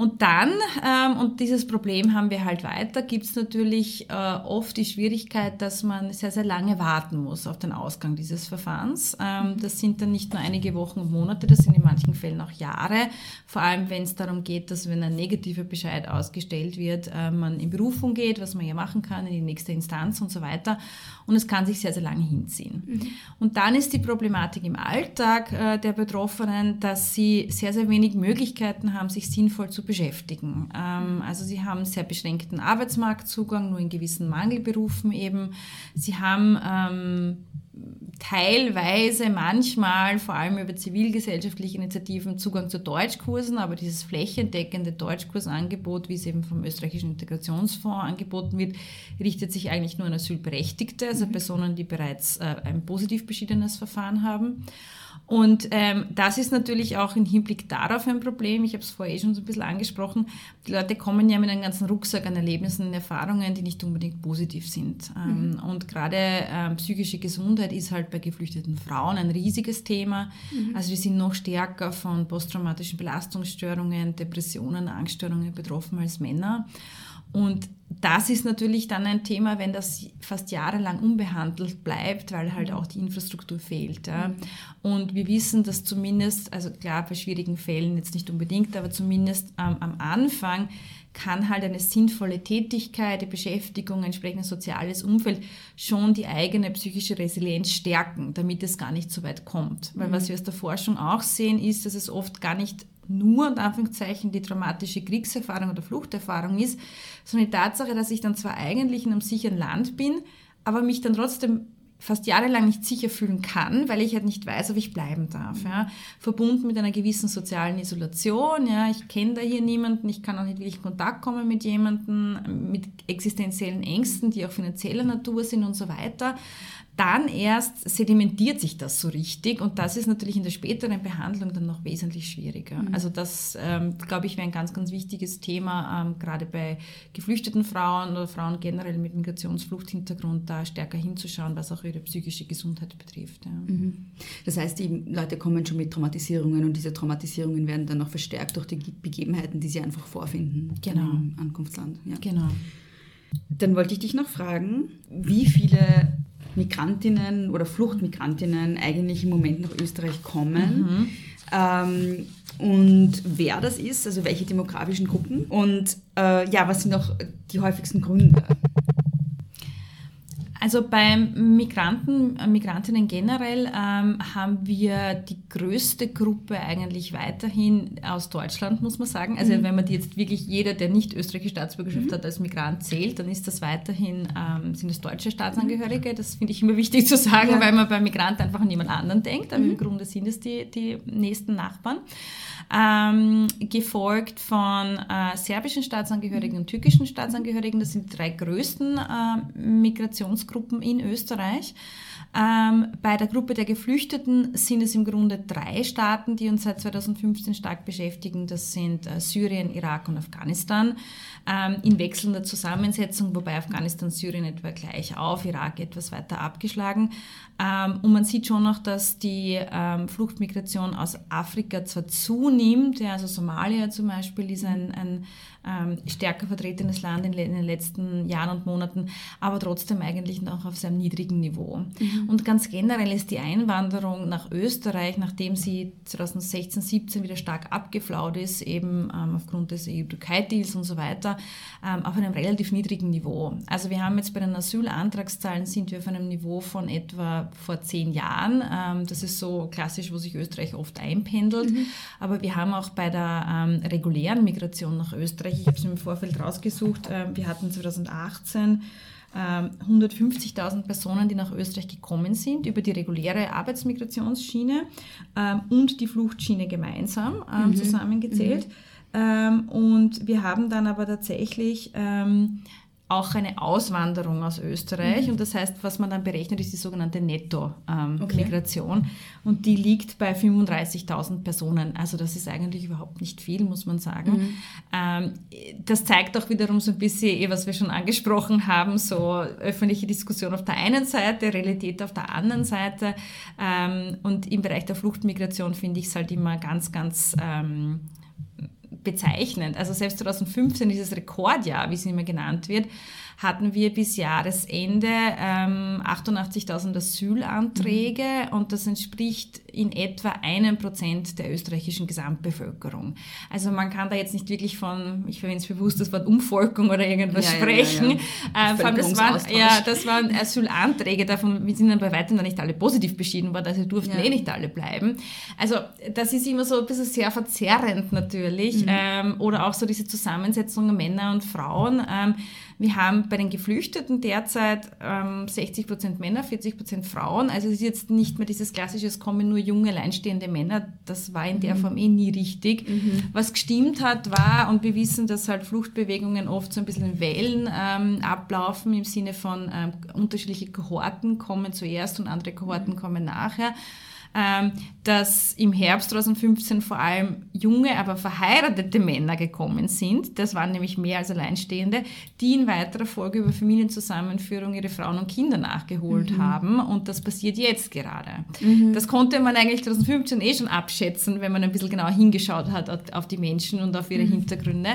Und dann, ähm, und dieses Problem haben wir halt weiter, gibt es natürlich äh, oft die Schwierigkeit, dass man sehr, sehr lange warten muss auf den Ausgang dieses Verfahrens. Ähm, das sind dann nicht nur einige Wochen und Monate, das sind in manchen Fällen auch Jahre. Vor allem, wenn es darum geht, dass wenn ein negativer Bescheid ausgestellt wird, äh, man in Berufung geht, was man ja machen kann, in die nächste Instanz und so weiter. Und es kann sich sehr, sehr lange hinziehen. Mhm. Und dann ist die Problematik im Alltag äh, der Betroffenen, dass sie sehr, sehr wenig Möglichkeiten haben, sich sinnvoll zu beschäftigen. Ähm, also sie haben sehr beschränkten Arbeitsmarktzugang, nur in gewissen Mangelberufen eben. Sie haben ähm, teilweise manchmal, vor allem über zivilgesellschaftliche Initiativen, Zugang zu Deutschkursen, aber dieses flächendeckende Deutschkursangebot, wie es eben vom österreichischen Integrationsfonds angeboten wird, richtet sich eigentlich nur an Asylberechtigte, also mhm. Personen, die bereits äh, ein positiv beschiedenes Verfahren haben. Und ähm, das ist natürlich auch im Hinblick darauf ein Problem. Ich habe es vorher eh schon so ein bisschen angesprochen. Die Leute kommen ja mit einem ganzen Rucksack an Erlebnissen und Erfahrungen, die nicht unbedingt positiv sind. Ähm, mhm. Und gerade ähm, psychische Gesundheit ist halt bei geflüchteten Frauen ein riesiges Thema. Mhm. Also wir sind noch stärker von posttraumatischen Belastungsstörungen, Depressionen, Angststörungen betroffen als Männer. Und das ist natürlich dann ein Thema, wenn das fast jahrelang unbehandelt bleibt, weil halt auch die Infrastruktur fehlt. Ja. Mhm. Und wir wissen, dass zumindest, also klar, bei schwierigen Fällen jetzt nicht unbedingt, aber zumindest ähm, am Anfang kann halt eine sinnvolle Tätigkeit, die Beschäftigung, ein entsprechendes soziales Umfeld schon die eigene psychische Resilienz stärken, damit es gar nicht so weit kommt. Weil mhm. was wir aus der Forschung auch sehen, ist, dass es oft gar nicht nur, und Anführungszeichen, die traumatische Kriegserfahrung oder Fluchterfahrung ist, sondern die Tatsache, dass ich dann zwar eigentlich in einem sicheren Land bin, aber mich dann trotzdem fast jahrelang nicht sicher fühlen kann, weil ich halt nicht weiß, ob ich bleiben darf. Ja. Verbunden mit einer gewissen sozialen Isolation. Ja. Ich kenne da hier niemanden, ich kann auch nicht wirklich in Kontakt kommen mit jemandem, mit existenziellen Ängsten, die auch finanzieller Natur sind und so weiter dann erst sedimentiert sich das so richtig und das ist natürlich in der späteren Behandlung dann noch wesentlich schwieriger. Mhm. Also das, ähm, glaube ich, wäre ein ganz, ganz wichtiges Thema, ähm, gerade bei geflüchteten Frauen oder Frauen generell mit Migrationsfluchthintergrund, da stärker hinzuschauen, was auch ihre psychische Gesundheit betrifft. Ja. Mhm. Das heißt, die Leute kommen schon mit Traumatisierungen und diese Traumatisierungen werden dann noch verstärkt durch die Begebenheiten, die sie einfach vorfinden genau. im Ankunftsland. Ja. Genau. Dann wollte ich dich noch fragen, wie viele Migrantinnen oder Fluchtmigrantinnen eigentlich im Moment nach Österreich kommen. Mhm. Ähm, und wer das ist, also welche demografischen Gruppen und äh, ja, was sind auch die häufigsten Gründe? Also bei Migranten, äh, Migrantinnen generell ähm, haben wir die größte Gruppe eigentlich weiterhin aus Deutschland, muss man sagen. Also mhm. wenn man die jetzt wirklich jeder, der nicht österreichische Staatsbürgerschaft mhm. hat, als Migrant zählt, dann ist das weiterhin, ähm, sind das deutsche Staatsangehörige. Das finde ich immer wichtig zu sagen, ja. weil man bei Migranten einfach an jemand anderen denkt. Aber mhm. im Grunde sind es die, die nächsten Nachbarn ähm, gefolgt von äh, serbischen Staatsangehörigen und türkischen Staatsangehörigen. Das sind die drei größten äh, Migrationsgruppen in Österreich. Ähm, bei der Gruppe der Geflüchteten sind es im Grunde drei Staaten, die uns seit 2015 stark beschäftigen. Das sind äh, Syrien, Irak und Afghanistan. Ähm, in wechselnder Zusammensetzung, wobei Afghanistan, Syrien etwa gleich auf, Irak etwas weiter abgeschlagen. Ähm, und man sieht schon noch, dass die ähm, Fluchtmigration aus Afrika zwar zunimmt, ja, also Somalia zum Beispiel ist ein, ein ähm, stärker vertretenes Land in, den letzten Jahren und Monaten, aber trotzdem eigentlich noch auf seinem niedrigen Niveau. Mhm. Und ganz generell ist die Einwanderung nach Österreich, nachdem sie 2016, 17 wieder stark abgeflaut ist, eben aufgrund des EU-Türkei-Deals und so weiter, auf einem relativ niedrigen Niveau. Also wir haben jetzt bei den Asylantragszahlen sind wir auf einem Niveau von etwa vor zehn Jahren. Ähm, das ist so klassisch, wo sich Österreich oft einpendelt. Mhm. Aber wir haben auch bei der ähm, regulären Migration nach Österreich ich habe es im Vorfeld rausgesucht, ähm, wir hatten 2018 150.000 ähm, Personen, die nach Österreich gekommen sind, über die reguläre Arbeitsmigrationsschiene und die Fluchtschiene gemeinsam mhm. zusammengezählt. Mhm. und wir haben dann aber tatsächlich auch eine Auswanderung aus Österreich. Mhm. Und das heißt, was man dann berechnet, ist die sogenannte Netto-Migration. Ähm, okay. Und die liegt bei 35.000 Personen. Also das ist eigentlich überhaupt nicht viel, muss man sagen. Mhm. Ähm, das zeigt auch wiederum so ein bisschen, eh, was wir schon angesprochen haben, so öffentliche Diskussion auf der einen Seite, Realität auf der anderen Seite. Ähm, und im Bereich der Fluchtmigration finde ich es halt immer ganz, ganz bezeichnend. Also selbst 2015, dieses Rekordjahr, wie es immer genannt wird, hatten wir bis Jahresende ähm, 88.000 Asylanträge mhm. und das entspricht in etwa einem Prozent der österreichischen Gesamtbevölkerung. Also man kann da jetzt nicht wirklich von, ich verwende es bewusst das Wort Umvolkung oder irgendwas ja, sprechen. Ja, ja, äh, das, waren, ja, das waren Asylanträge, davon wir sind dann bei weitem noch nicht alle positiv beschieden worden, also durften eh nicht alle bleiben. Also das ist immer so ein bisschen sehr verzerrend natürlich. Mhm. Ähm, oder auch so diese Zusammensetzung Männer und Frauen. Ähm, wir haben bei den Geflüchteten derzeit ähm, 60 Prozent Männer, 40 Prozent Frauen. Also es ist jetzt nicht mehr dieses klassische, es kommen nur junge, alleinstehende Männer. Das war in der mhm. Form eh nie richtig. Mhm. Was gestimmt hat, war, und wir wissen, dass halt Fluchtbewegungen oft so ein bisschen in Wellen ähm, ablaufen, im Sinne von ähm, unterschiedliche Kohorten kommen zuerst und andere Kohorten kommen nachher dass im Herbst 2015 vor allem junge, aber verheiratete Männer gekommen sind. Das waren nämlich mehr als Alleinstehende, die in weiterer Folge über Familienzusammenführung ihre Frauen und Kinder nachgeholt mhm. haben. Und das passiert jetzt gerade. Mhm. Das konnte man eigentlich 2015 eh schon abschätzen, wenn man ein bisschen genauer hingeschaut hat auf die Menschen und auf ihre mhm. Hintergründe.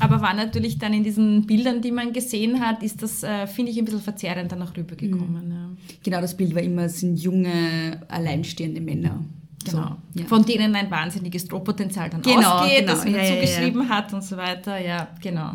Aber war natürlich dann in diesen Bildern, die man gesehen hat, ist das, äh, finde ich, ein bisschen verzerrend dann auch rübergekommen. Mhm. Ja. Genau, das Bild war immer, es sind junge, alleinstehende Männer. Genau. So, ja. Von denen ein wahnsinniges Drohpotenzial dann genau, ausgeht, genau. das man ja, zugeschrieben ja, hat und so weiter. Ja, genau.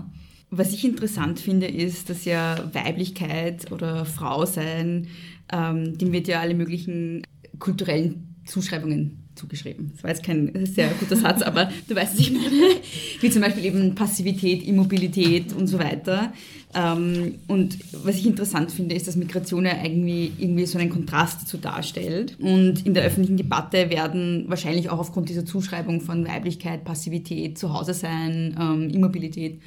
Was ich interessant finde, ist, dass ja Weiblichkeit oder Frau sein, ähm, dem wird ja alle möglichen kulturellen Zuschreibungen zugeschrieben. Das war jetzt kein sehr guter Satz, aber du weißt, was ich meine. Wie zum Beispiel eben Passivität, Immobilität und so weiter. Ähm, und was ich interessant finde, ist, dass Migration ja irgendwie, irgendwie so einen Kontrast dazu darstellt. Und in der öffentlichen Debatte werden wahrscheinlich auch aufgrund dieser Zuschreibung von Weiblichkeit, Passivität, Zuhause sein, ähm, Immobilität,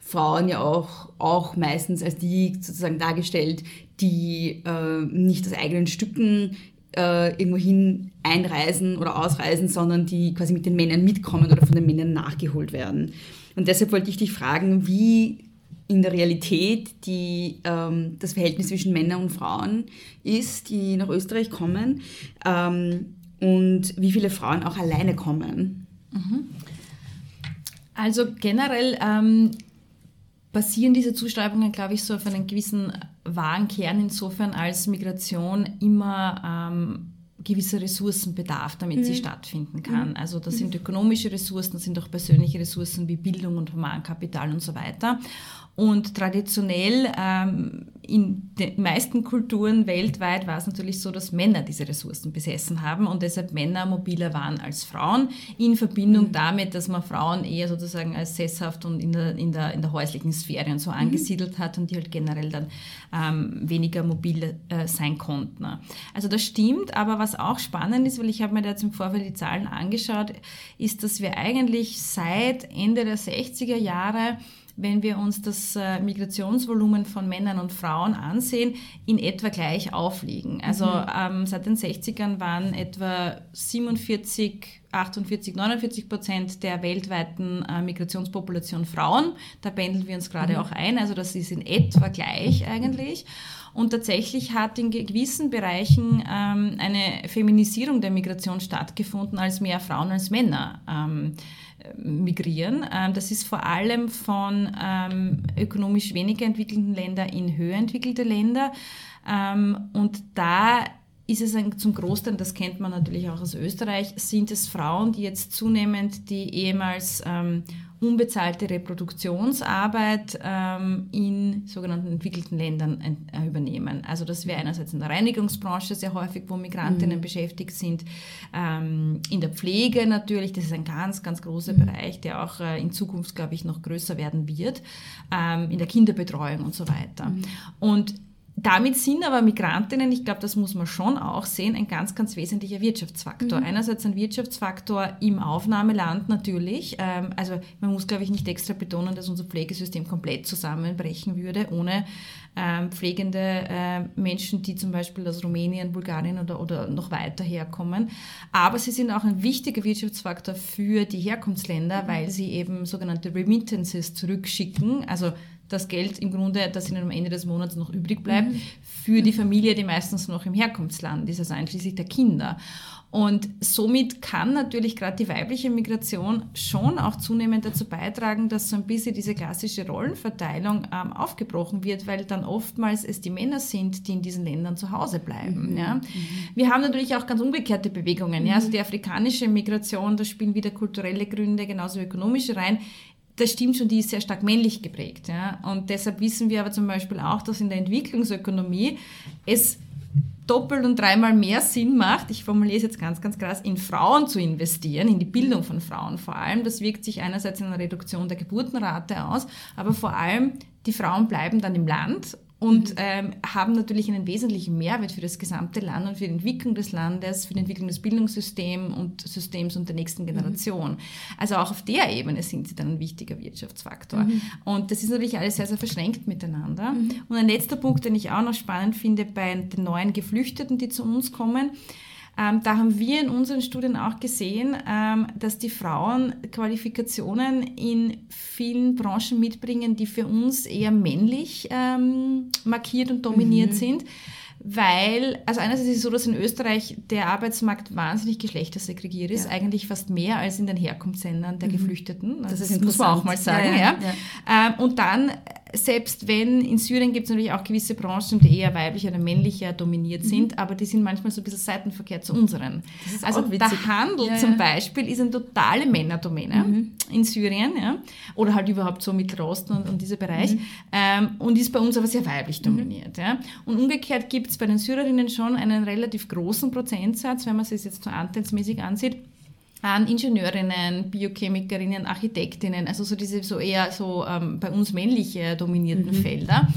Frauen ja auch, auch meistens als die sozusagen dargestellt, die äh, nicht aus eigenen Stücken äh, irgendwohin einreisen oder ausreisen, sondern die quasi mit den Männern mitkommen oder von den Männern nachgeholt werden. Und deshalb wollte ich dich fragen, wie in der Realität die, ähm, das Verhältnis zwischen Männern und Frauen ist, die nach Österreich kommen ähm, und wie viele Frauen auch alleine kommen. Mhm. Also generell ähm, basieren diese Zuschreibungen, glaube ich, so auf einen gewissen wahren Kern insofern, als Migration immer ähm, gewisse Ressourcen bedarf, damit mhm. sie stattfinden kann. Mhm. Also das sind ökonomische Ressourcen, das sind auch persönliche Ressourcen wie Bildung und Humankapital und so weiter. Und traditionell ähm, in den meisten Kulturen weltweit war es natürlich so, dass Männer diese Ressourcen besessen haben und deshalb Männer mobiler waren als Frauen, in Verbindung mhm. damit, dass man Frauen eher sozusagen als sesshaft und in der, in der, in der häuslichen Sphäre und so mhm. angesiedelt hat und die halt generell dann ähm, weniger mobil äh, sein konnten. Also das stimmt, aber was auch spannend ist, weil ich habe mir da jetzt im Vorfeld die Zahlen angeschaut, ist, dass wir eigentlich seit Ende der 60er Jahre wenn wir uns das äh, Migrationsvolumen von Männern und Frauen ansehen, in etwa gleich aufliegen. Also mhm. ähm, seit den 60ern waren etwa 47, 48, 49 Prozent der weltweiten äh, Migrationspopulation Frauen. Da pendeln wir uns gerade mhm. auch ein. Also das ist in etwa gleich eigentlich. Und tatsächlich hat in gewissen Bereichen ähm, eine Feminisierung der Migration stattgefunden, als mehr Frauen als Männer ähm, migrieren. Ähm, das ist vor allem von ähm, ökonomisch weniger entwickelten Ländern in höher entwickelte Länder. Ähm, und da ist es ein, zum Großteil, das kennt man natürlich auch aus Österreich, sind es Frauen, die jetzt zunehmend die ehemals ähm, unbezahlte Reproduktionsarbeit ähm, in sogenannten entwickelten Ländern äh, übernehmen. Also das wäre einerseits in der Reinigungsbranche sehr häufig, wo Migrantinnen mhm. beschäftigt sind, ähm, in der Pflege natürlich, das ist ein ganz, ganz großer mhm. Bereich, der auch äh, in Zukunft, glaube ich, noch größer werden wird, ähm, in der Kinderbetreuung und so weiter. Mhm. Und damit sind aber Migrantinnen, ich glaube, das muss man schon auch sehen, ein ganz, ganz wesentlicher Wirtschaftsfaktor. Mhm. Einerseits ein Wirtschaftsfaktor im Aufnahmeland natürlich. Ähm, also man muss, glaube ich, nicht extra betonen, dass unser Pflegesystem komplett zusammenbrechen würde ohne ähm, pflegende äh, Menschen, die zum Beispiel aus Rumänien, Bulgarien oder, oder noch weiter herkommen. Aber sie sind auch ein wichtiger Wirtschaftsfaktor für die Herkunftsländer, mhm. weil sie eben sogenannte Remittances zurückschicken, also das Geld im Grunde, das ihnen am Ende des Monats noch übrig bleibt, mhm. für die Familie, die meistens noch im Herkunftsland ist, also einschließlich der Kinder. Und somit kann natürlich gerade die weibliche Migration schon auch zunehmend dazu beitragen, dass so ein bisschen diese klassische Rollenverteilung ähm, aufgebrochen wird, weil dann oftmals es die Männer sind, die in diesen Ländern zu Hause bleiben. Mhm. Ja. Mhm. Wir haben natürlich auch ganz umgekehrte Bewegungen. Mhm. Ja. Also die afrikanische Migration, da spielen wieder kulturelle Gründe, genauso ökonomische rein das stimmt schon, die ist sehr stark männlich geprägt. Ja? Und deshalb wissen wir aber zum Beispiel auch, dass in der Entwicklungsökonomie es doppelt und dreimal mehr Sinn macht, ich formuliere es jetzt ganz, ganz krass, in Frauen zu investieren, in die Bildung von Frauen vor allem. Das wirkt sich einerseits in einer Reduktion der Geburtenrate aus, aber vor allem die Frauen bleiben dann im Land und mhm. ähm, haben natürlich einen wesentlichen Mehrwert für das gesamte Land und für die Entwicklung des Landes, für die Entwicklung des Bildungssystems und Systems und der nächsten mhm. Generation. Mhm. Also auch auf der Ebene sind sie dann ein wichtiger Wirtschaftsfaktor. Mhm. Und das ist natürlich alles sehr, sehr verschränkt miteinander. Mhm. Und ein letzter Punkt, den ich auch noch spannend finde bei den neuen Geflüchteten, die zu uns kommen, ähm, da haben wir in unseren Studien auch gesehen, ähm, dass die Frauen Qualifikationen in vielen Branchen mitbringen, die für uns eher männlich ähm, markiert und dominiert mhm. sind weil, also einerseits ist es so, dass in Österreich der Arbeitsmarkt wahnsinnig geschlechtersegregiert ist, ja. eigentlich fast mehr als in den Herkunftsländern der mhm. Geflüchteten. Also das, das muss man auch mal sagen. Ja, ja. Ähm, und dann selbst wenn in Syrien gibt es natürlich auch gewisse Branchen, die eher weiblich oder männlicher dominiert mhm. sind, aber die sind manchmal so ein bisschen seitenverkehrt zu unseren. Also der Handel ja, zum ja. Beispiel ist eine totale Männerdomäne mhm. in Syrien, ja, oder halt überhaupt so Mittelosten und, und dieser Bereich mhm. ähm, und ist bei uns aber sehr weiblich mhm. dominiert. Ja. Und umgekehrt gibt es bei den Syrerinnen schon einen relativ großen Prozentsatz, wenn man es jetzt so anteilsmäßig ansieht, an Ingenieurinnen, Biochemikerinnen, Architektinnen, also so diese so eher so ähm, bei uns männlich dominierten mhm. Felder.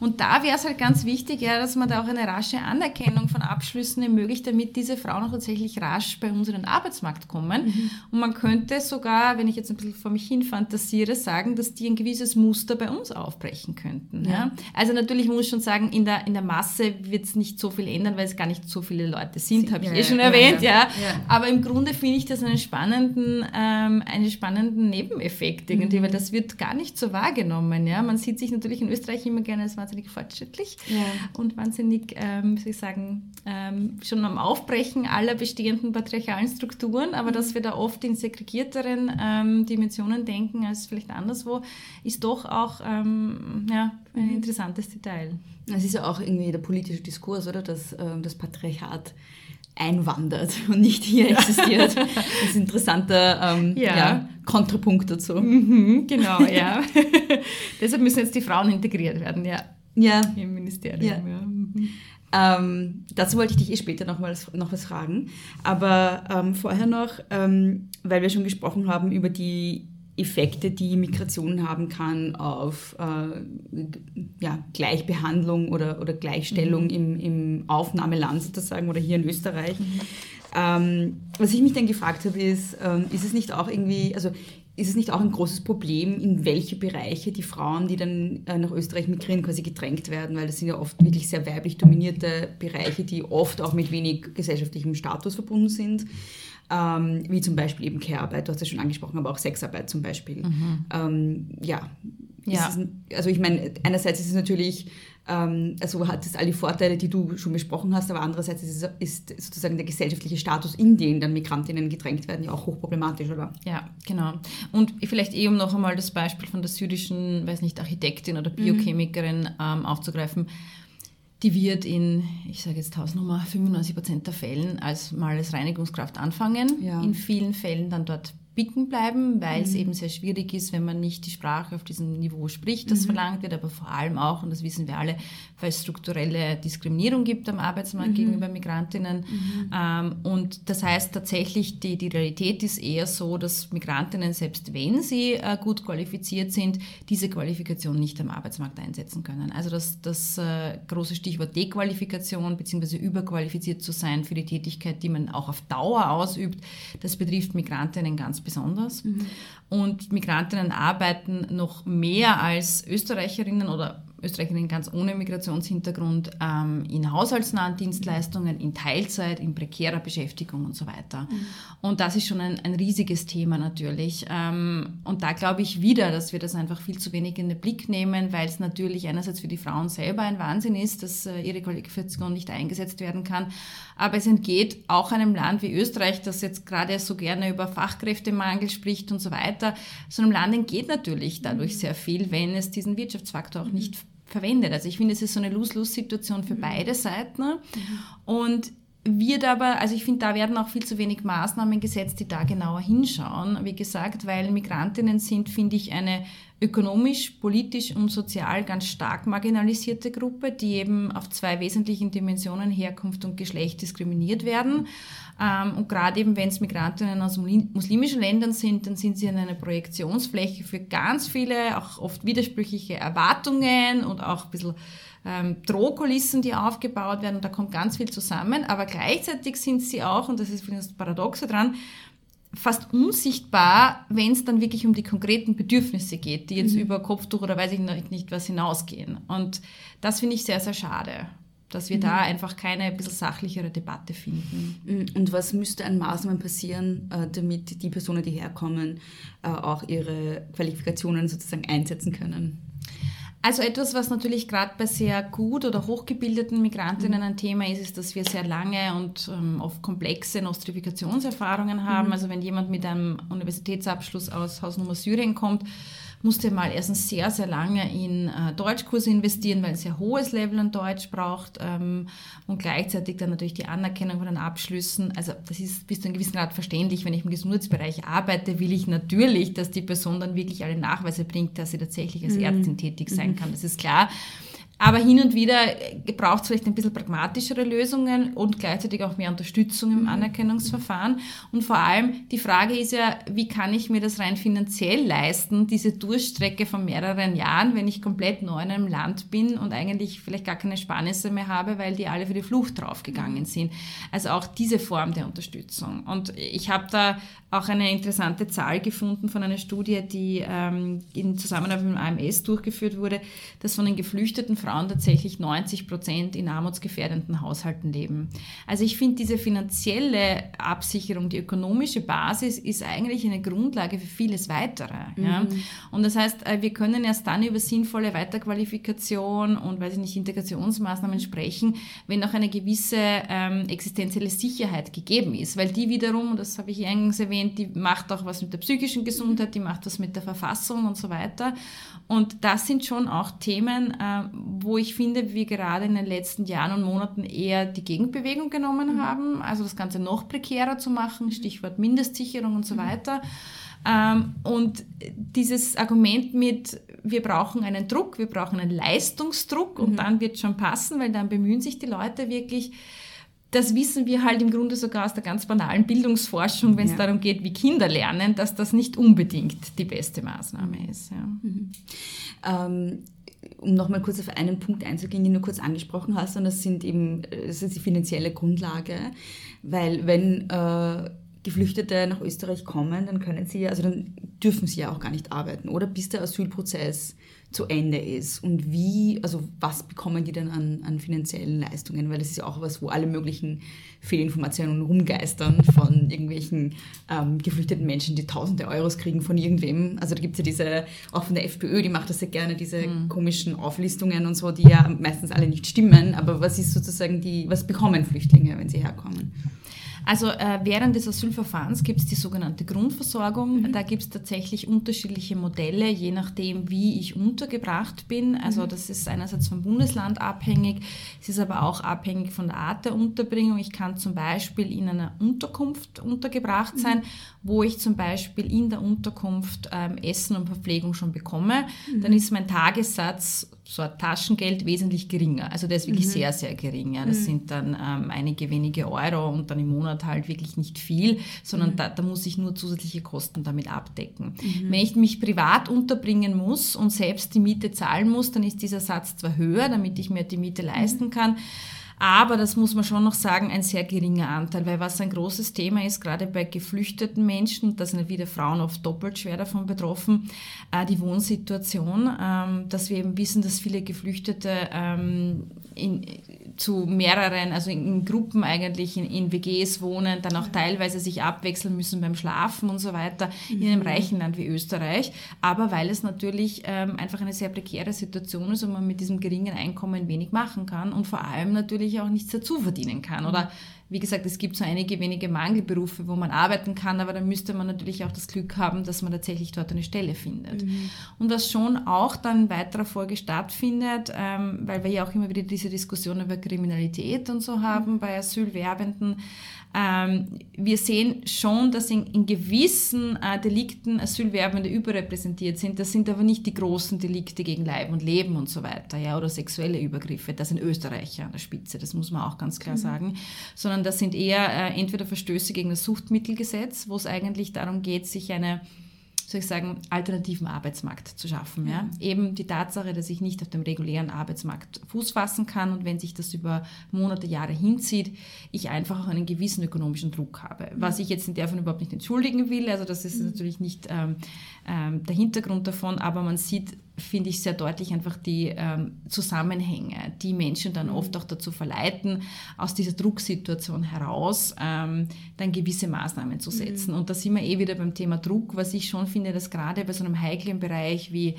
Und da wäre es halt ganz wichtig, ja, dass man da auch eine rasche Anerkennung von Abschlüssen ermöglicht, damit diese Frauen auch tatsächlich rasch bei uns in den Arbeitsmarkt kommen. Mhm. Und man könnte sogar, wenn ich jetzt ein bisschen vor mich hin fantasiere, sagen, dass die ein gewisses Muster bei uns aufbrechen könnten. Ja. ja? Also natürlich muss ich schon sagen, in der, in der Masse wird es nicht so viel ändern, weil es gar nicht so viele Leute sind, habe ich ja, eh schon erwähnt. Ja. Aber im Grunde finde ich das einen spannenden, ähm, einen spannenden Nebeneffekt irgendwie, mhm. weil das wird gar nicht so wahrgenommen. Ja? Man sieht sich natürlich in Österreich immer gerne als wahnsinnig fortschrittlich ja. und wahnsinnig, ähm, wie soll ich sagen, ähm, schon am Aufbrechen aller bestehenden patriarchalen Strukturen, aber mhm. dass wir da oft in segregierteren ähm, Dimensionen denken als vielleicht anderswo, ist doch auch ähm, ja, ein mhm. interessantes Detail. Es ist ja auch irgendwie der politische Diskurs, oder? Dass äh, das Patriarchat einwandert und nicht hier existiert. das ist ein interessanter ähm, ja. ja. Kontrapunkt dazu. Mhm, genau, ja. Deshalb müssen jetzt die Frauen integriert werden, ja. Ja. Im Ministerium, ja. Mhm. Ähm, dazu wollte ich dich eh später noch, mal, noch was fragen. Aber ähm, vorher noch, ähm, weil wir schon gesprochen haben über die Effekte, die Migration haben kann auf äh, ja, Gleichbehandlung oder, oder Gleichstellung mhm. im, im Aufnahmeland sozusagen oder hier in Österreich. Mhm. Ähm, was ich mich dann gefragt habe, ist, ähm, ist es nicht auch irgendwie, also ist es nicht auch ein großes Problem, in welche Bereiche die Frauen, die dann äh, nach Österreich migrieren, quasi gedrängt werden, weil das sind ja oft wirklich sehr weiblich dominierte Bereiche, die oft auch mit wenig gesellschaftlichem Status verbunden sind, ähm, wie zum Beispiel eben Care-Arbeit, du hast es schon angesprochen, aber auch Sexarbeit zum Beispiel. Mhm. Ähm, ja, ja. Es, also ich meine, einerseits ist es natürlich ähm, also hat es all die Vorteile, die du schon besprochen hast, aber andererseits ist, es, ist sozusagen der gesellschaftliche Status, in den dann Migrantinnen gedrängt werden, ja auch hochproblematisch, oder? Ja, genau. Und vielleicht eh, um noch einmal das Beispiel von der syrischen, weiß nicht, Architektin oder Biochemikerin mhm. aufzugreifen, die wird in, ich sage jetzt Hausnummer, 95 Prozent der Fällen als mal als Reinigungskraft anfangen, ja. in vielen Fällen dann dort bicken bleiben, weil mhm. es eben sehr schwierig ist, wenn man nicht die Sprache auf diesem Niveau spricht, das mhm. verlangt wird, aber vor allem auch, und das wissen wir alle, weil es strukturelle Diskriminierung gibt am Arbeitsmarkt mhm. gegenüber Migrantinnen. Mhm. Ähm, und das heißt tatsächlich, die, die Realität ist eher so, dass Migrantinnen, selbst wenn sie äh, gut qualifiziert sind, diese Qualifikation nicht am Arbeitsmarkt einsetzen können. Also das, das äh, große Stichwort Dequalifikation bzw. überqualifiziert zu sein für die Tätigkeit, die man auch auf Dauer ausübt, das betrifft Migrantinnen ganz besonders. Mhm. Und Migrantinnen arbeiten noch mehr als Österreicherinnen oder Österreicherinnen ganz ohne Migrationshintergrund ähm, in haushaltsnahen Dienstleistungen, in Teilzeit, in prekärer Beschäftigung und so weiter. Mhm. Und das ist schon ein, ein riesiges Thema natürlich. Ähm, und da glaube ich wieder, dass wir das einfach viel zu wenig in den Blick nehmen, weil es natürlich einerseits für die Frauen selber ein Wahnsinn ist, dass äh, ihre Qualifikation nicht eingesetzt werden kann. Aber es entgeht auch einem Land wie Österreich, das jetzt gerade so gerne über Fachkräftemangel spricht und so weiter. So einem Land entgeht natürlich dadurch sehr viel, wenn es diesen Wirtschaftsfaktor auch nicht verwendet. Also ich finde, es ist so eine Lose-Lose-Situation für beide Seiten. Und wird aber, also ich finde, da werden auch viel zu wenig Maßnahmen gesetzt, die da genauer hinschauen. Wie gesagt, weil Migrantinnen sind, finde ich, eine ökonomisch, politisch und sozial ganz stark marginalisierte Gruppe, die eben auf zwei wesentlichen Dimensionen Herkunft und Geschlecht diskriminiert werden. Ähm, und gerade eben, wenn es Migrantinnen aus muslimischen Ländern sind, dann sind sie eine Projektionsfläche für ganz viele, auch oft widersprüchliche Erwartungen und auch ein bisschen ähm, Drohkulissen, die aufgebaut werden. Und da kommt ganz viel zusammen. Aber gleichzeitig sind sie auch, und das ist das Paradoxe dran, fast unsichtbar, wenn es dann wirklich um die konkreten Bedürfnisse geht, die jetzt mhm. über Kopftuch oder weiß ich nicht was hinausgehen. Und das finde ich sehr, sehr schade dass wir mhm. da einfach keine ein bisschen sachlichere Debatte finden. Mhm. Und was müsste an Maßnahmen passieren, äh, damit die Personen, die herkommen, äh, auch ihre Qualifikationen sozusagen einsetzen können? Also etwas, was natürlich gerade bei sehr gut oder hochgebildeten Migrantinnen ein Thema ist, ist, dass wir sehr lange und ähm, oft komplexe Nostrifikationserfahrungen haben. Mhm. Also wenn jemand mit einem Universitätsabschluss aus Hausnummer Syrien kommt, musste mal erstens sehr, sehr lange in äh, Deutschkurse investieren, weil es sehr hohes Level an Deutsch braucht ähm, und gleichzeitig dann natürlich die Anerkennung von den Abschlüssen. Also das ist bis zu einem gewissen Grad verständlich. Wenn ich im Gesundheitsbereich arbeite, will ich natürlich, dass die Person dann wirklich alle Nachweise bringt, dass sie tatsächlich als mhm. Ärztin tätig sein mhm. kann. Das ist klar. Aber hin und wieder braucht es vielleicht ein bisschen pragmatischere Lösungen und gleichzeitig auch mehr Unterstützung im mhm. Anerkennungsverfahren. Und vor allem die Frage ist ja, wie kann ich mir das rein finanziell leisten, diese Durchstrecke von mehreren Jahren, wenn ich komplett neu in einem Land bin und eigentlich vielleicht gar keine Sparnisse mehr habe, weil die alle für die Flucht draufgegangen mhm. sind. Also auch diese Form der Unterstützung. Und ich habe da auch eine interessante Zahl gefunden von einer Studie, die ähm, in Zusammenarbeit mit dem AMS durchgeführt wurde, dass von den geflüchteten Frauen tatsächlich 90 Prozent in armutsgefährdenden Haushalten leben. Also ich finde, diese finanzielle Absicherung, die ökonomische Basis ist eigentlich eine Grundlage für vieles weitere. Mhm. Ja? Und das heißt, äh, wir können erst dann über sinnvolle Weiterqualifikation und, weiß ich nicht, Integrationsmaßnahmen sprechen, wenn auch eine gewisse ähm, existenzielle Sicherheit gegeben ist, weil die wiederum, und das habe ich eingangs erwähnt, erwähnt, die macht auch was mit der psychischen Gesundheit, die macht was mit der Verfassung und so weiter. Und das sind schon auch Themen, äh, wo ich finde, wir gerade in den letzten Jahren und Monaten eher die Gegenbewegung genommen mhm. haben, also das Ganze noch prekärer zu machen, Stichwort Mindestsicherung und so mhm. weiter. Ähm, und dieses Argument mit, wir brauchen einen Druck, wir brauchen einen Leistungsdruck und mhm. dann wird es schon passen, weil dann bemühen sich die Leute wirklich, das wissen wir halt im Grunde sogar aus der ganz banalen Bildungsforschung, wenn es ja. darum geht, wie Kinder lernen, dass das nicht unbedingt die beste Maßnahme ist. Ja. Mhm. Ähm, um nochmal kurz auf einen Punkt einzugehen, den du kurz angesprochen hast, und das sind eben das ist die finanzielle Grundlage, weil wenn äh, Geflüchtete nach Österreich kommen, dann können sie also dann dürfen sie ja auch gar nicht arbeiten, oder? Bis der Asylprozess zu Ende ist und wie, also was bekommen die denn an, an finanziellen Leistungen, weil das ist ja auch was, wo alle möglichen Fehlinformationen rumgeistern von irgendwelchen ähm, geflüchteten Menschen, die tausende Euros kriegen von irgendwem. Also da gibt es ja diese, auch von der FPÖ, die macht das ja gerne, diese mhm. komischen Auflistungen und so, die ja meistens alle nicht stimmen, aber was ist sozusagen die, was bekommen Flüchtlinge, wenn sie herkommen? Also äh, während des Asylverfahrens gibt es die sogenannte Grundversorgung. Mhm. Da gibt es tatsächlich unterschiedliche Modelle, je nachdem, wie ich untergebracht bin. Also mhm. das ist einerseits vom Bundesland abhängig, es ist aber auch abhängig von der Art der Unterbringung. Ich kann zum Beispiel in einer Unterkunft untergebracht sein, mhm. Wo ich zum Beispiel in der Unterkunft ähm, Essen und Verpflegung schon bekomme. Mhm. Dann ist mein Tagessatz so ein Taschengeld wesentlich geringer. Also der ist wirklich mhm. sehr, sehr gering. Ja. Das mhm. sind dann ähm, einige wenige Euro und dann im Monat halt wirklich nicht viel, sondern mhm. da, da, muss ich nur zusätzliche Kosten damit abdecken. Mhm. Wenn ich mich privat unterbringen muss und selbst die Miete zahlen muss, dann ist dieser Satz zwar höher, damit ich mir die Miete leisten mhm. kann, Aber das muss man schon noch sagen, ein sehr geringer Anteil, weil was ein großes Thema ist, gerade bei geflüchteten Menschen, da sind wieder Frauen oft doppelt schwer davon betroffen, äh, die Wohnsituation, ähm, dass wir eben wissen, dass viele Geflüchtete ähm, in, zu mehreren, also in, Gruppen eigentlich in, in, WGs wohnen, dann auch teilweise sich abwechseln müssen beim Schlafen und so weiter, in einem mhm. reichen Land wie Österreich. Aber weil es natürlich ähm, einfach eine sehr prekäre Situation ist und man mit diesem geringen Einkommen wenig machen kann und vor allem natürlich auch nichts dazu verdienen kann. Oder wie gesagt, es gibt so einige wenige Mangelberufe, wo man arbeiten kann, aber dann müsste man natürlich auch das Glück haben, dass man tatsächlich dort eine Stelle findet. Mhm. Und was schon auch dann in weiterer Folge stattfindet, ähm, weil wir ja auch immer wieder diese Diskussion über Kriminalität und so haben mhm. bei Asylwerbenden, ähm, wir sehen schon, dass in, in gewissen äh, Delikten Asylwerbende überrepräsentiert sind. Das sind aber nicht die großen Delikte gegen Leib und Leben und so weiter, ja, oder sexuelle Übergriffe. Das sind Österreicher an der Spitze, das muss man auch ganz klar mhm. sagen. Sondern das sind eher äh, entweder Verstöße gegen das Suchtmittelgesetz, wo es eigentlich darum geht, sich eine soll ich sagen, alternativen Arbeitsmarkt zu schaffen. Ja? Eben die Tatsache, dass ich nicht auf dem regulären Arbeitsmarkt Fuß fassen kann und wenn sich das über Monate, Jahre hinzieht, ich einfach auch einen gewissen ökonomischen Druck habe. Was ich jetzt in der von überhaupt nicht entschuldigen will, also das ist mhm. natürlich nicht ähm, ähm, der Hintergrund davon, aber man sieht finde ich sehr deutlich einfach die ähm, Zusammenhänge, die Menschen dann oft auch dazu verleiten, aus dieser Drucksituation heraus ähm, dann gewisse Maßnahmen zu setzen. Mhm. Und da sind wir eh wieder beim Thema Druck, was ich schon finde, dass gerade bei so einem heiklen Bereich wie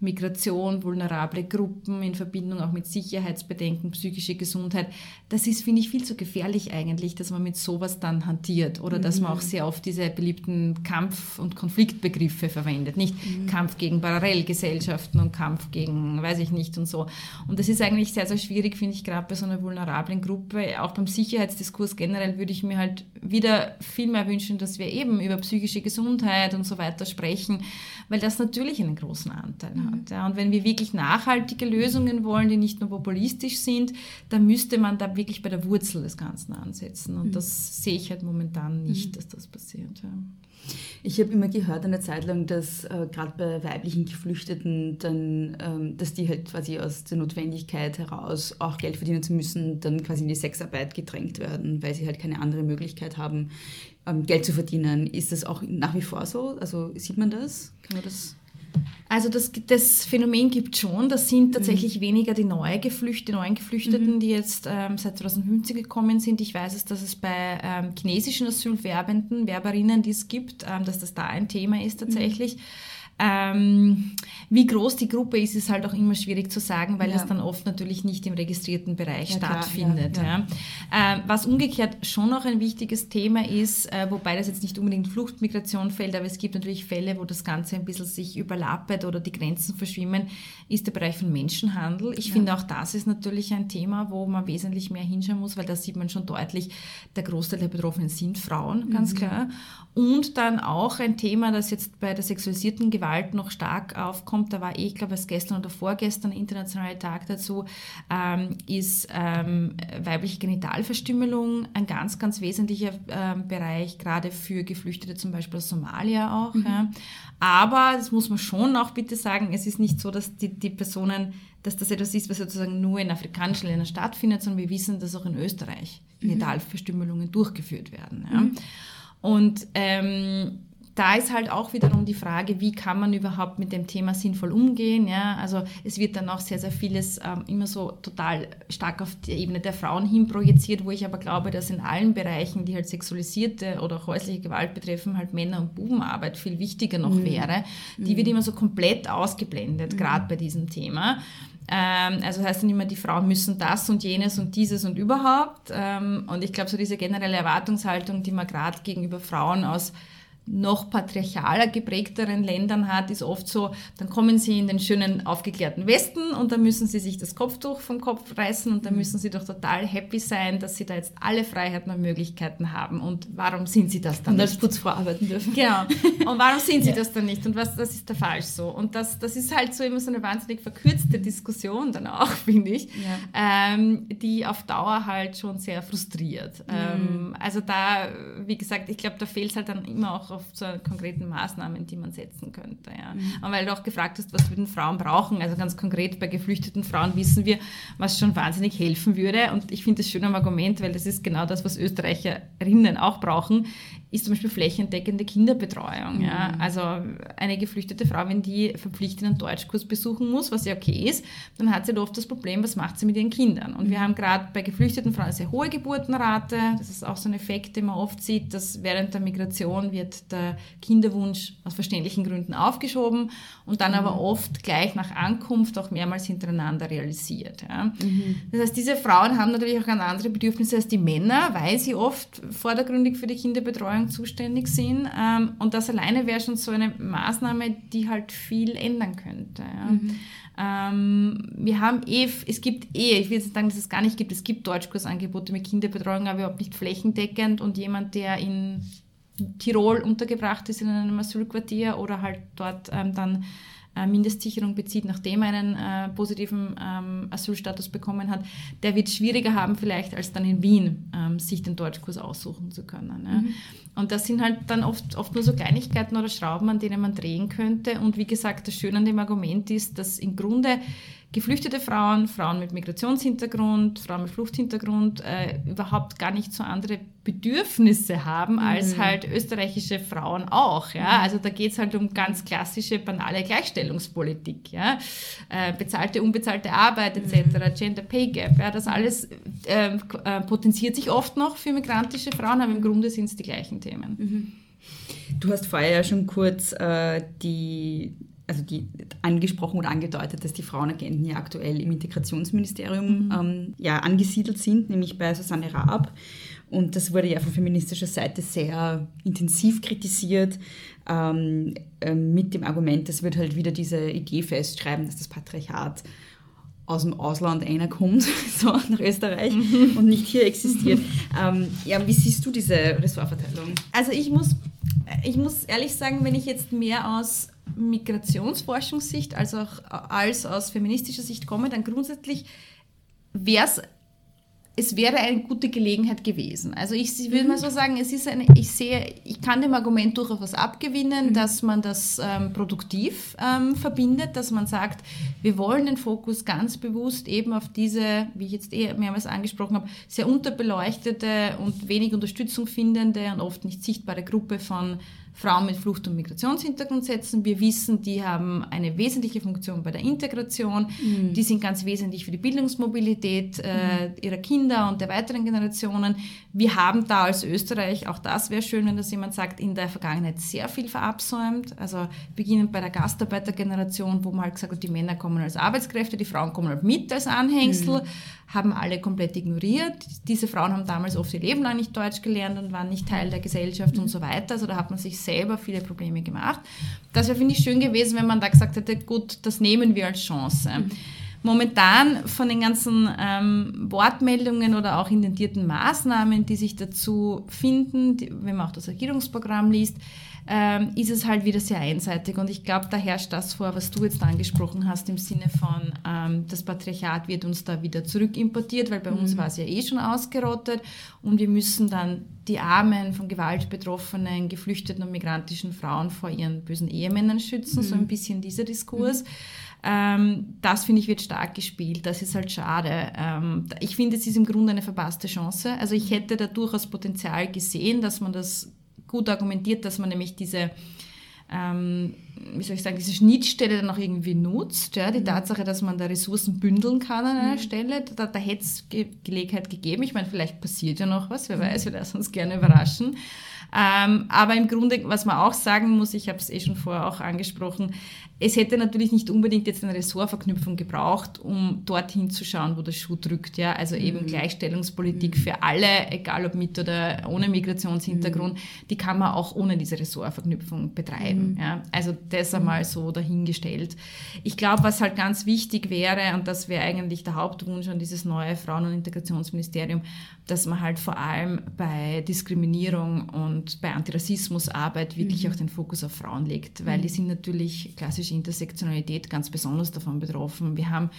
Migration, vulnerable Gruppen in Verbindung auch mit Sicherheitsbedenken, psychische Gesundheit. Das ist, finde ich, viel zu gefährlich eigentlich, dass man mit sowas dann hantiert oder mhm. dass man auch sehr oft diese beliebten Kampf- und Konfliktbegriffe verwendet. Nicht mhm. Kampf gegen Parallelgesellschaften und Kampf gegen, weiß ich nicht und so. Und das ist eigentlich sehr, sehr schwierig, finde ich, gerade bei so einer vulnerablen Gruppe. Auch beim Sicherheitsdiskurs generell würde ich mir halt wieder viel mehr wünschen, dass wir eben über psychische Gesundheit und so weiter sprechen, weil das natürlich einen großen Anteil hat hat. Ja. Und wenn wir wirklich nachhaltige Lösungen wollen, die nicht nur populistisch sind, dann müsste man da wirklich bei der Wurzel des Ganzen ansetzen. Und mhm. das sehe ich halt momentan nicht, mhm. dass das passiert. Ja. Ich habe immer gehört eine Zeit lang, dass äh, gerade bei weiblichen Geflüchteten dann, ähm, dass die halt quasi aus der Notwendigkeit heraus auch Geld verdienen zu müssen, dann quasi in die Sexarbeit gedrängt werden, weil sie halt keine andere Möglichkeit haben, ähm, Geld zu verdienen. Ist das auch nach wie vor so? Also sieht man das? Kann man das also das, das Phänomen gibt schon. Das sind tatsächlich mhm. weniger die, neue Geflücht, die neuen Geflüchteten, mhm. die jetzt ähm, seit 2015 gekommen sind. Ich weiß es, dass es bei ähm, chinesischen Asylwerbenden, Werberinnen, die es gibt, ähm, dass das da ein Thema ist tatsächlich. Mhm. Ähm, wie groß die Gruppe ist, ist halt auch immer schwierig zu sagen, weil ja. es dann oft natürlich nicht im registrierten Bereich ja, stattfindet. Klar, ja, ähm, was umgekehrt schon noch ein wichtiges Thema ist, äh, wobei das jetzt nicht unbedingt Fluchtmigration fällt, aber es gibt natürlich Fälle, wo das Ganze ein bisschen sich überlappet oder die Grenzen verschwimmen, ist der Bereich von Menschenhandel. Ich finde auch das ist natürlich ein Thema, wo man wesentlich mehr hinschauen muss, weil da sieht man schon deutlich, der Großteil der Betroffenen sind Frauen, ganz mhm. klar. Und dann auch ein Thema, das jetzt bei der sexualisierten Gewalt noch stark aufkommt, da war eh, ich glaube, es gestern oder vorgestern internationaler Tag dazu, ähm, ist ähm, weibliche Genitalverstümmelung ein ganz, ganz wesentlicher ähm, Bereich, gerade für Geflüchtete zum Beispiel aus Somalia auch. Mhm. Ja. Aber, das muss man schon auch bitte sagen, es ist nicht so, dass die, die Personen dass das etwas ist, was sozusagen nur in afrikanischen Ländern stattfindet, sondern wir wissen, dass auch in Österreich mhm. Genitalverstümmelungen durchgeführt werden. Ja. Mhm. Und ähm, da ist halt auch wiederum die Frage, wie kann man überhaupt mit dem Thema sinnvoll umgehen. Ja? Also es wird dann auch sehr, sehr vieles ähm, immer so total stark auf die Ebene der Frauen hin projiziert, wo ich aber glaube, dass in allen Bereichen, die halt sexualisierte oder auch häusliche Gewalt betreffen, halt Männer- und Bubenarbeit viel wichtiger noch mhm. wäre. Die mhm. wird immer so komplett ausgeblendet, mhm. gerade bei diesem Thema. Ähm, also das heißt dann immer, die Frauen müssen das und jenes und dieses und überhaupt. Ähm, und ich glaube, so diese generelle Erwartungshaltung, die man gerade gegenüber Frauen aus noch patriarchaler geprägteren Ländern hat, ist oft so, dann kommen sie in den schönen aufgeklärten Westen und dann müssen sie sich das Kopftuch vom Kopf reißen und dann mhm. müssen sie doch total happy sein, dass sie da jetzt alle Freiheiten und Möglichkeiten haben. Und warum sind sie das dann und nicht? Und als Putzfrau arbeiten dürfen. Genau. Und warum sind sie ja. das dann nicht? Und was, das ist da falsch so. Und das, das ist halt so immer so eine wahnsinnig verkürzte Diskussion dann auch, finde ich, ja. ähm, die auf Dauer halt schon sehr frustriert. Mhm. Ähm, also da, wie gesagt, ich glaube, da fehlt es halt dann immer auch oft zu konkreten Maßnahmen, die man setzen könnte. Ja. Mhm. Und weil du auch gefragt hast, was würden Frauen brauchen, also ganz konkret bei geflüchteten Frauen wissen wir, was schon wahnsinnig helfen würde. Und ich finde das schön am Argument, weil das ist genau das, was Österreicherinnen auch brauchen, ist zum Beispiel flächendeckende Kinderbetreuung. Mhm. Ja. Also eine geflüchtete Frau, wenn die verpflichtet einen Deutschkurs besuchen muss, was ja okay ist, dann hat sie oft das Problem, was macht sie mit ihren Kindern? Und wir haben gerade bei geflüchteten Frauen eine sehr hohe Geburtenrate. Das ist auch so ein Effekt, den man oft sieht, dass während der Migration wird der Kinderwunsch aus verständlichen Gründen aufgeschoben und dann mhm. aber oft gleich nach Ankunft auch mehrmals hintereinander realisiert. Ja. Mhm. Das heißt, diese Frauen haben natürlich auch ganz andere Bedürfnisse als die Männer, weil sie oft vordergründig für die Kinderbetreuung zuständig sind. Ähm, und das alleine wäre schon so eine Maßnahme, die halt viel ändern könnte. Ja. Mhm. Ähm, wir haben eh, es gibt eh, ich will jetzt sagen, dass es gar nicht gibt, es gibt Deutschkursangebote mit Kinderbetreuung, aber überhaupt nicht flächendeckend und jemand, der in Tirol untergebracht ist in einem Asylquartier oder halt dort ähm, dann Mindestsicherung bezieht, nachdem er einen äh, positiven ähm, Asylstatus bekommen hat, der wird schwieriger haben vielleicht als dann in Wien ähm, sich den Deutschkurs aussuchen zu können. Ja. Mhm. Und das sind halt dann oft, oft nur so Kleinigkeiten oder Schrauben, an denen man drehen könnte. Und wie gesagt, das Schöne an dem Argument ist, dass im Grunde geflüchtete Frauen, Frauen mit Migrationshintergrund, Frauen mit Fluchthintergrund äh, überhaupt gar nicht so andere Bedürfnisse haben mhm. als halt österreichische Frauen auch. Ja? Mhm. Also da geht es halt um ganz klassische, banale Gleichstellungspolitik. Ja? Äh, bezahlte, unbezahlte Arbeit etc., mhm. Gender Pay Gap. Ja? Das alles ähm, äh, potenziert sich oft noch für migrantische Frauen, aber im Grunde sind es die gleichen Themen. Mhm. Du hast vorher ja schon kurz äh, die also die angesprochen oder angedeutet, dass die Frauenagenten ja aktuell im Integrationsministerium mhm. ähm, ja, angesiedelt sind, nämlich bei Susanne Raab. Und das wurde ja von feministischer Seite sehr intensiv kritisiert, ähm, äh, mit dem Argument, das wird halt wieder diese Idee festschreiben, dass das Patriarchat aus dem Ausland einer kommt, so nach Österreich mhm. und nicht hier existiert. ähm, ja, wie siehst du diese Ressortverteilung? Also ich muss, ich muss ehrlich sagen, wenn ich jetzt mehr aus Migrationsforschungssicht als auch als aus feministischer Sicht komme, dann grundsätzlich wäre es es wäre eine gute Gelegenheit gewesen. Also ich würde mhm. mal so sagen, es ist eine, ich sehe, ich kann dem Argument durchaus was abgewinnen, mhm. dass man das ähm, produktiv ähm, verbindet, dass man sagt, wir wollen den Fokus ganz bewusst eben auf diese, wie ich jetzt eh mehrmals angesprochen habe, sehr unterbeleuchtete und wenig Unterstützung findende und oft nicht sichtbare Gruppe von Frauen mit Flucht- und Migrationshintergrund setzen. Wir wissen, die haben eine wesentliche Funktion bei der Integration. Mhm. Die sind ganz wesentlich für die Bildungsmobilität äh, mhm. ihrer Kinder und der weiteren Generationen. Wir haben da als Österreich, auch das wäre schön, wenn das jemand sagt, in der Vergangenheit sehr viel verabsäumt. Also beginnend bei der Gastarbeitergeneration, wo man halt gesagt hat, die Männer kommen als Arbeitskräfte, die Frauen kommen halt mit als Anhängsel. Mhm haben alle komplett ignoriert. Diese Frauen haben damals oft ihr Leben lang nicht Deutsch gelernt und waren nicht Teil der Gesellschaft mhm. und so weiter. Also da hat man sich selber viele Probleme gemacht. Das wäre, finde ich, schön gewesen, wenn man da gesagt hätte, gut, das nehmen wir als Chance. Mhm. Momentan von den ganzen ähm, Wortmeldungen oder auch intendierten Maßnahmen, die sich dazu finden, die, wenn man auch das Regierungsprogramm liest, ähm, ist es halt wieder sehr einseitig. Und ich glaube, da herrscht das vor, was du jetzt angesprochen hast, im Sinne von, ähm, das Patriarchat wird uns da wieder zurückimportiert, weil bei mhm. uns war es ja eh schon ausgerottet. Und wir müssen dann die armen, von Gewalt betroffenen, geflüchteten und migrantischen Frauen vor ihren bösen Ehemännern schützen. Mhm. So ein bisschen dieser Diskurs. Mhm. Ähm, das finde ich wird stark gespielt. Das ist halt schade. Ähm, ich finde, es ist im Grunde eine verpasste Chance. Also ich hätte da durchaus Potenzial gesehen, dass man das gut argumentiert, dass man nämlich diese, ähm, wie soll ich sagen, diese Schnittstelle dann auch irgendwie nutzt. Ja? Die mhm. Tatsache, dass man da Ressourcen bündeln kann an einer mhm. Stelle, da, da hätte es Ge Gelegenheit gegeben. Ich meine, vielleicht passiert ja noch was, wer mhm. weiß, wir lassen uns gerne überraschen. Ähm, aber im Grunde, was man auch sagen muss, ich habe es eh schon vorher auch angesprochen, es hätte natürlich nicht unbedingt jetzt eine Ressortverknüpfung gebraucht, um dorthin zu schauen, wo der Schuh drückt. Ja? Also eben mhm. Gleichstellungspolitik mhm. für alle, egal ob mit oder ohne Migrationshintergrund, mhm. die kann man auch ohne diese Ressortverknüpfung betreiben. Mhm. Ja? Also das einmal so dahingestellt. Ich glaube, was halt ganz wichtig wäre, und das wäre eigentlich der Hauptwunsch an dieses neue Frauen- und Integrationsministerium, dass man halt vor allem bei Diskriminierung und bei Antirassismusarbeit wirklich mhm. auch den Fokus auf Frauen legt, weil mhm. die sind natürlich klassische Intersektionalität ganz besonders davon betroffen. Wir haben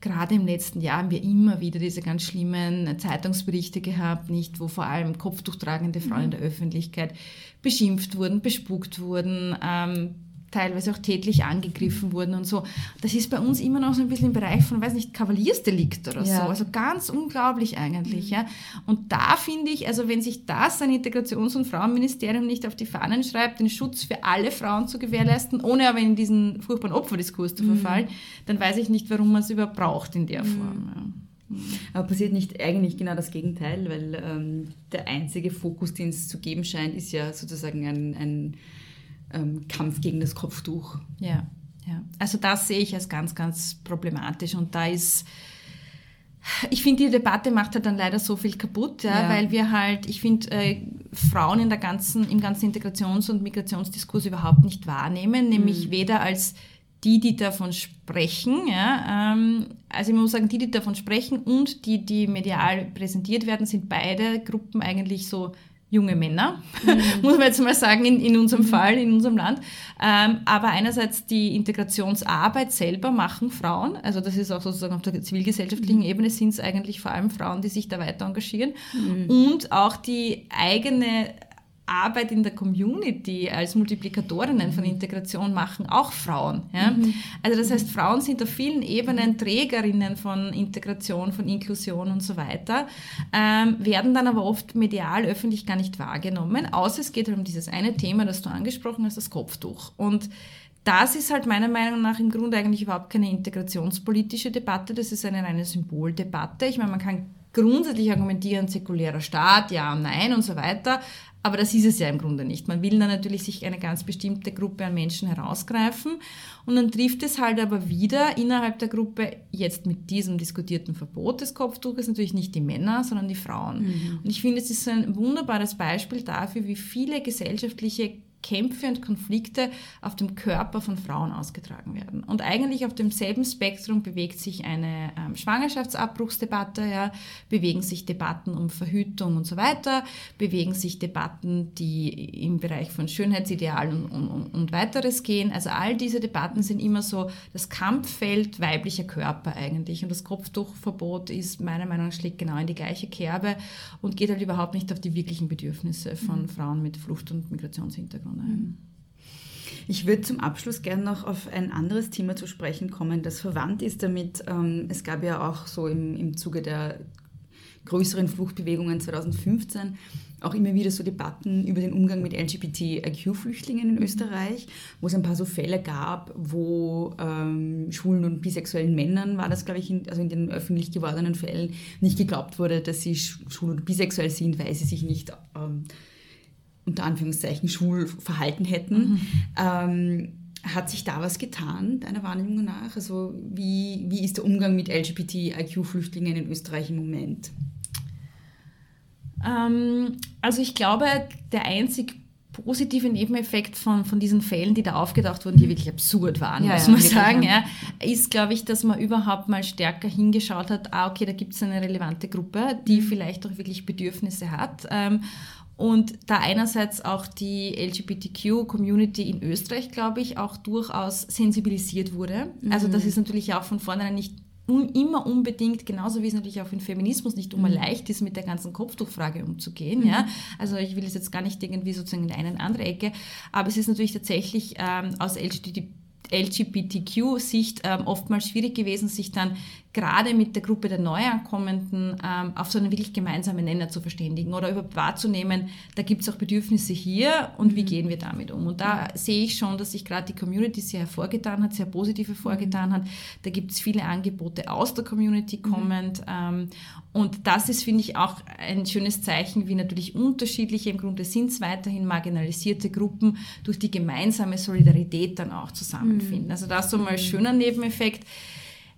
gerade im letzten Jahr haben wir immer wieder diese ganz schlimmen Zeitungsberichte gehabt, nicht, wo vor allem kopftuchtragende Frauen mhm. in der Öffentlichkeit beschimpft wurden, bespuckt wurden, ähm, teilweise auch tätlich angegriffen wurden und so. Das ist bei uns immer noch so ein bisschen im Bereich von, weiß nicht, Kavaliersdelikt oder ja. so. Also ganz unglaublich eigentlich. Mhm. Ja. Und da finde ich, also wenn sich das ein Integrations- und Frauenministerium nicht auf die Fahnen schreibt, den Schutz für alle Frauen zu gewährleisten, ohne aber in diesen furchtbaren Opferdiskurs zu mhm. verfallen, dann weiß ich nicht, warum man es überhaupt braucht in der mhm. Form. Ja. Aber passiert nicht eigentlich genau das Gegenteil, weil ähm, der einzige Fokus, den es zu geben scheint, ist ja sozusagen ein, ein ähm, Kampf gegen das Kopftuch. Ja, ja. Also das sehe ich als ganz, ganz problematisch und da ist ich finde, die Debatte macht halt dann leider so viel kaputt, ja, ja. weil wir halt, ich finde, äh, Frauen in der ganzen, im ganzen Integrations- und Migrationsdiskurs überhaupt nicht wahrnehmen, nämlich mhm. weder als die, die davon sprechen, ja, ähm, also ich muss sagen, die, die davon sprechen und die, die medial präsentiert werden, sind beide Gruppen eigentlich so junge Männer, mhm. muss man jetzt mal sagen, in, in unserem mhm. Fall, in unserem Land. Ähm, aber einerseits die Integrationsarbeit selber machen Frauen, also das ist auch sozusagen auf der zivilgesellschaftlichen mhm. Ebene sind es eigentlich vor allem Frauen, die sich da weiter engagieren. Mhm. Und auch die eigene Arbeit in der Community als Multiplikatorinnen von Integration machen auch Frauen. Ja? Mhm. Also das heißt, Frauen sind auf vielen Ebenen Trägerinnen von Integration, von Inklusion und so weiter, ähm, werden dann aber oft medial, öffentlich gar nicht wahrgenommen, außer es geht halt um dieses eine Thema, das du angesprochen hast, das Kopftuch. Und das ist halt meiner Meinung nach im Grunde eigentlich überhaupt keine integrationspolitische Debatte, das ist eine reine Symboldebatte. Ich meine, man kann grundsätzlich argumentieren, säkulärer Staat, ja und nein und so weiter. Aber das ist es ja im Grunde nicht. Man will dann natürlich sich eine ganz bestimmte Gruppe an Menschen herausgreifen und dann trifft es halt aber wieder innerhalb der Gruppe, jetzt mit diesem diskutierten Verbot des Kopftuches, natürlich nicht die Männer, sondern die Frauen. Mhm. Und ich finde, es ist ein wunderbares Beispiel dafür, wie viele gesellschaftliche Kämpfe und Konflikte auf dem Körper von Frauen ausgetragen werden. Und eigentlich auf demselben Spektrum bewegt sich eine ähm, Schwangerschaftsabbruchsdebatte, ja, bewegen sich Debatten um Verhütung und so weiter, bewegen sich Debatten, die im Bereich von Schönheitsidealen und, und, und weiteres gehen. Also all diese Debatten sind immer so das Kampffeld weiblicher Körper eigentlich. Und das Kopftuchverbot ist meiner Meinung nach schlägt genau in die gleiche Kerbe und geht halt überhaupt nicht auf die wirklichen Bedürfnisse von mhm. Frauen mit Flucht- und Migrationshintergrund ein. Ich würde zum Abschluss gerne noch auf ein anderes Thema zu sprechen kommen, das verwandt ist damit. Ähm, es gab ja auch so im, im Zuge der größeren Fluchtbewegungen 2015 auch immer wieder so Debatten über den Umgang mit LGBTIQ-Flüchtlingen in Österreich, wo es ein paar so Fälle gab, wo ähm, schwulen und bisexuellen Männern, war das glaube ich, in, also in den öffentlich gewordenen Fällen, nicht geglaubt wurde, dass sie schwul und bisexuell sind, weil sie sich nicht ähm, unter Anführungszeichen schwul verhalten hätten. Mhm. Ähm, hat sich da was getan, deiner Wahrnehmung nach? Also wie, wie ist der Umgang mit LGBTIQ-Flüchtlingen in Österreich im Moment? Ähm, also ich glaube, der einzig positive Nebeneffekt von, von diesen Fällen, die da aufgedacht wurden, die wirklich absurd waren, ja, muss man sagen, ja, ist, glaube ich, dass man überhaupt mal stärker hingeschaut hat, ah, okay, da gibt es eine relevante Gruppe, die mhm. vielleicht auch wirklich Bedürfnisse hat. Ähm, und da einerseits auch die LGBTQ-Community in Österreich, glaube ich, auch durchaus sensibilisiert wurde. Mhm. Also das mhm. ist natürlich auch von vornherein nicht un immer unbedingt, genauso wie es natürlich auch im Feminismus nicht immer mhm. leicht ist, mit der ganzen Kopftuchfrage umzugehen. Mhm. Ja? Also ich will es jetzt gar nicht irgendwie sozusagen in eine andere Ecke, aber es ist natürlich tatsächlich ähm, aus LGBT LGBTQ-Sicht ähm, oftmals schwierig gewesen, sich dann gerade mit der Gruppe der Neuankommenden ähm, auf so einen wirklich gemeinsamen Nenner zu verständigen oder überhaupt wahrzunehmen, da gibt es auch Bedürfnisse hier und wie mhm. gehen wir damit um. Und da mhm. sehe ich schon, dass sich gerade die Community sehr hervorgetan hat, sehr positiv hervorgetan hat. Da gibt es viele Angebote aus der Community mhm. kommend. Mhm. Ähm, und das ist, finde ich, auch ein schönes Zeichen, wie natürlich unterschiedliche, im Grunde sind es weiterhin marginalisierte Gruppen durch die gemeinsame Solidarität dann auch zusammenfinden. Mhm. Also das ist so mal ein schöner Nebeneffekt.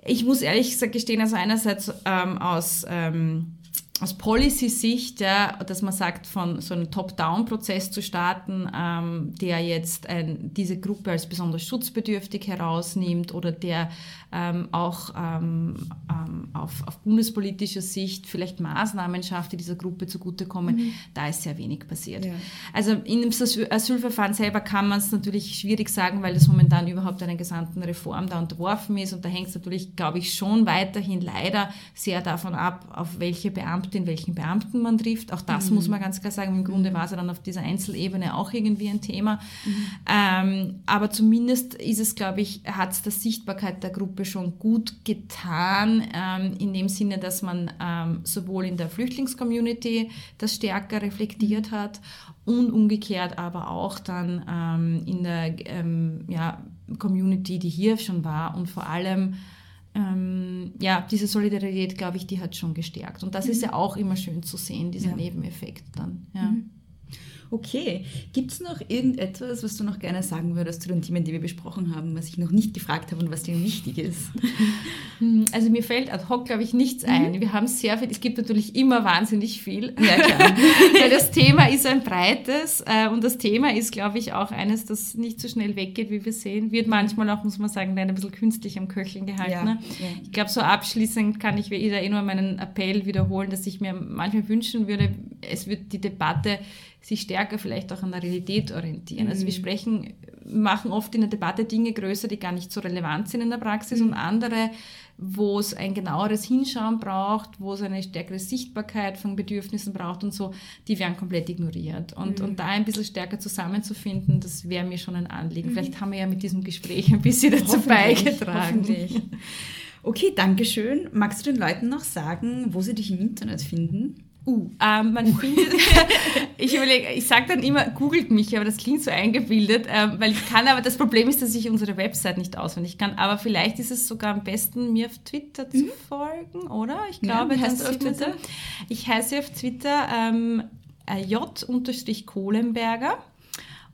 Ich muss ehrlich gesagt gestehen, also einerseits ähm, aus ähm, aus Policy-Sicht, ja, dass man sagt, von so einem Top-Down-Prozess zu starten, ähm, der jetzt ein, diese Gruppe als besonders schutzbedürftig herausnimmt oder der ähm, auch ähm, ähm auf, auf, bundespolitischer Sicht vielleicht Maßnahmen schafft, die dieser Gruppe zugutekommen, mhm. da ist sehr wenig passiert. Ja. Also in dem Asylverfahren selber kann man es natürlich schwierig sagen, weil das momentan überhaupt einer gesamten Reform da unterworfen ist und da hängt es natürlich, glaube ich, schon weiterhin leider sehr davon ab, auf welche Beamtin, welchen Beamten man trifft. Auch das mhm. muss man ganz klar sagen. Im Grunde war es dann auf dieser Einzelebene auch irgendwie ein Thema. Mhm. Ähm, aber zumindest ist es, glaube ich, hat es der Sichtbarkeit der Gruppe schon gut getan, ähm, in dem Sinne, dass man ähm, sowohl in der Flüchtlingscommunity das stärker reflektiert hat und umgekehrt aber auch dann ähm, in der ähm, ja, Community, die hier schon war und vor allem ähm, ja, diese Solidarität, glaube ich, die hat schon gestärkt. Und das mhm. ist ja auch immer schön zu sehen, dieser ja. Nebeneffekt dann. Ja. Mhm. Okay, gibt es noch irgendetwas, was du noch gerne sagen würdest zu den Themen, die wir besprochen haben, was ich noch nicht gefragt habe und was dir wichtig ist? Hm, also mir fällt ad hoc, glaube ich, nichts mhm. ein. Wir haben sehr viel, es gibt natürlich immer wahnsinnig viel. Ja, klar. Weil das Thema ist ein breites äh, und das Thema ist, glaube ich, auch eines, das nicht so schnell weggeht, wie wir sehen. Wird manchmal auch, muss man sagen, ein bisschen künstlich am Köcheln gehalten. Ja, ne? ja. Ich glaube, so abschließend kann ich wieder eh nur meinen Appell wiederholen, dass ich mir manchmal wünschen würde, es wird die Debatte sich stärker vielleicht auch an der Realität orientieren. Mhm. Also wir mhm. sprechen, machen oft in der Debatte Dinge größer, die gar nicht so relevant sind in der Praxis mhm. und andere, wo es ein genaueres Hinschauen braucht, wo es eine stärkere Sichtbarkeit von Bedürfnissen braucht und so, die werden komplett ignoriert. Und, mhm. und da ein bisschen stärker zusammenzufinden, das wäre mir schon ein Anliegen. Mhm. Vielleicht haben wir ja mit diesem Gespräch ein bisschen dazu beigetragen. Hoffentlich. Okay, danke schön. Magst du den Leuten noch sagen, wo sie dich im Internet finden? Uh, ähm, man findet, ich überlege, ich sage dann immer, googelt mich, aber das klingt so eingebildet, ähm, weil ich kann, aber das Problem ist, dass ich unsere Website nicht auswendig kann, aber vielleicht ist es sogar am besten, mir auf Twitter mhm. zu folgen, oder? Ich glaube, ja, heißt du auf Twitter? Ich heiße auf Twitter ähm, äh, J-Kohlenberger.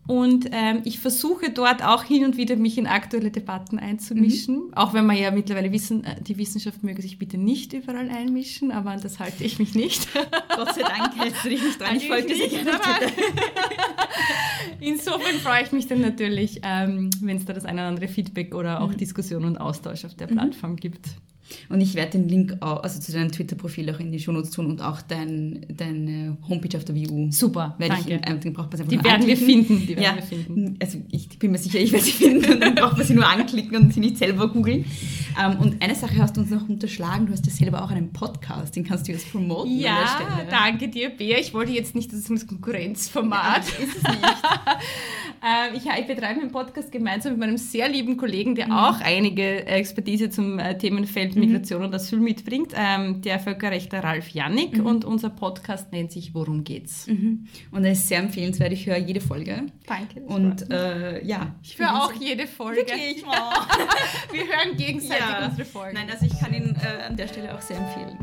Und ähm, ich versuche dort auch hin und wieder mich in aktuelle Debatten einzumischen, mhm. auch wenn wir ja mittlerweile wissen, äh, die Wissenschaft möge sich bitte nicht überall einmischen, aber an das halte ich mich nicht. Gott sei Dank hältst du dich nicht dran. Ich folge dir gerne Insofern freue ich mich dann natürlich, ähm, wenn es da das eine oder andere Feedback oder auch mhm. Diskussion und Austausch auf der mhm. Plattform gibt. Und ich werde den Link auch, also zu deinem Twitter-Profil auch in die Shownotes tun und auch dein, deine Homepage auf der WU. Super, werde danke. Ich, ähm, den braucht man die werden wir finden. Die werden ja, wir finden. Also ich bin mir sicher, ich werde sie finden und dann braucht man sie nur anklicken und sie nicht selber googeln. Ähm, und eine Sache hast du uns noch unterschlagen, du hast ja selber auch einen Podcast, den kannst du jetzt promoten Ja, danke dir, Bea. Ich wollte jetzt nicht, dass es ein Konkurrenzformat ja, ist. es nicht. ähm, ich, ich, betreibe einen Podcast gemeinsam mit meinem sehr lieben Kollegen, der mhm. auch einige Expertise zum äh, Themenfeld Migration mhm. und Asyl mitbringt, ähm, der Völkerrechtler Ralf Jannik mhm. und unser Podcast nennt sich Worum geht's? Mhm. Und er ist sehr empfehlenswert, ich höre jede Folge. Danke. Und äh, ja. Ich höre auch jede Folge. Wirklich? Oh. Wir hören gegenseitig ja. unsere Folgen. Nein, also ich kann ihn äh, an der Stelle auch sehr empfehlen.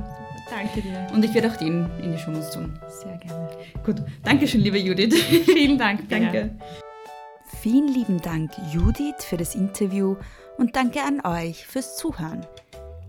Danke dir. Und ich werde auch den in die Show tun. Sehr gerne. Gut. Dankeschön, liebe Judith. Vielen Dank. Danke. Vielen lieben Dank, Judith, für das Interview und danke an euch fürs Zuhören.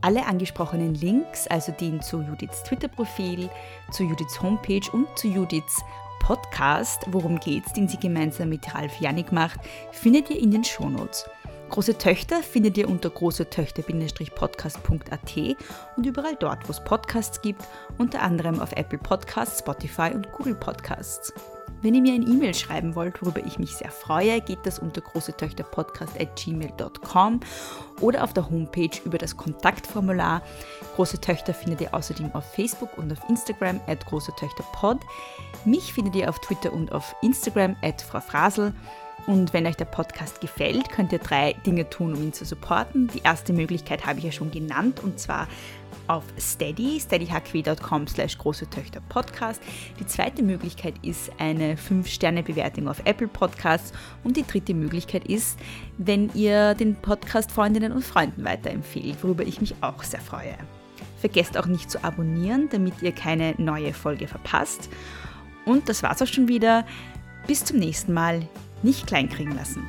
Alle angesprochenen Links, also den zu Judiths Twitter-Profil, zu Judiths Homepage und zu Judiths Podcast, worum geht's, den sie gemeinsam mit Ralf Janik macht, findet ihr in den Shownotes. Große Töchter findet ihr unter großetöchter-podcast.at und überall dort, wo es Podcasts gibt, unter anderem auf Apple Podcasts, Spotify und Google Podcasts. Wenn ihr mir ein E-Mail schreiben wollt, worüber ich mich sehr freue, geht das unter großetöchterpodcast.gmail.com oder auf der Homepage über das Kontaktformular. Große Töchter findet ihr außerdem auf Facebook und auf Instagram at großetöchterpod. Mich findet ihr auf Twitter und auf Instagram at Frau Frasel. Und wenn euch der Podcast gefällt, könnt ihr drei Dinge tun, um ihn zu supporten. Die erste Möglichkeit habe ich ja schon genannt und zwar auf Steady, steadyhq.com slash große Töchter Podcast. Die zweite Möglichkeit ist eine 5-Sterne-Bewertung auf Apple Podcasts und die dritte Möglichkeit ist, wenn ihr den Podcast Freundinnen und Freunden weiterempfehlt, worüber ich mich auch sehr freue. Vergesst auch nicht zu abonnieren, damit ihr keine neue Folge verpasst. Und das war's auch schon wieder. Bis zum nächsten Mal. Nicht kleinkriegen lassen.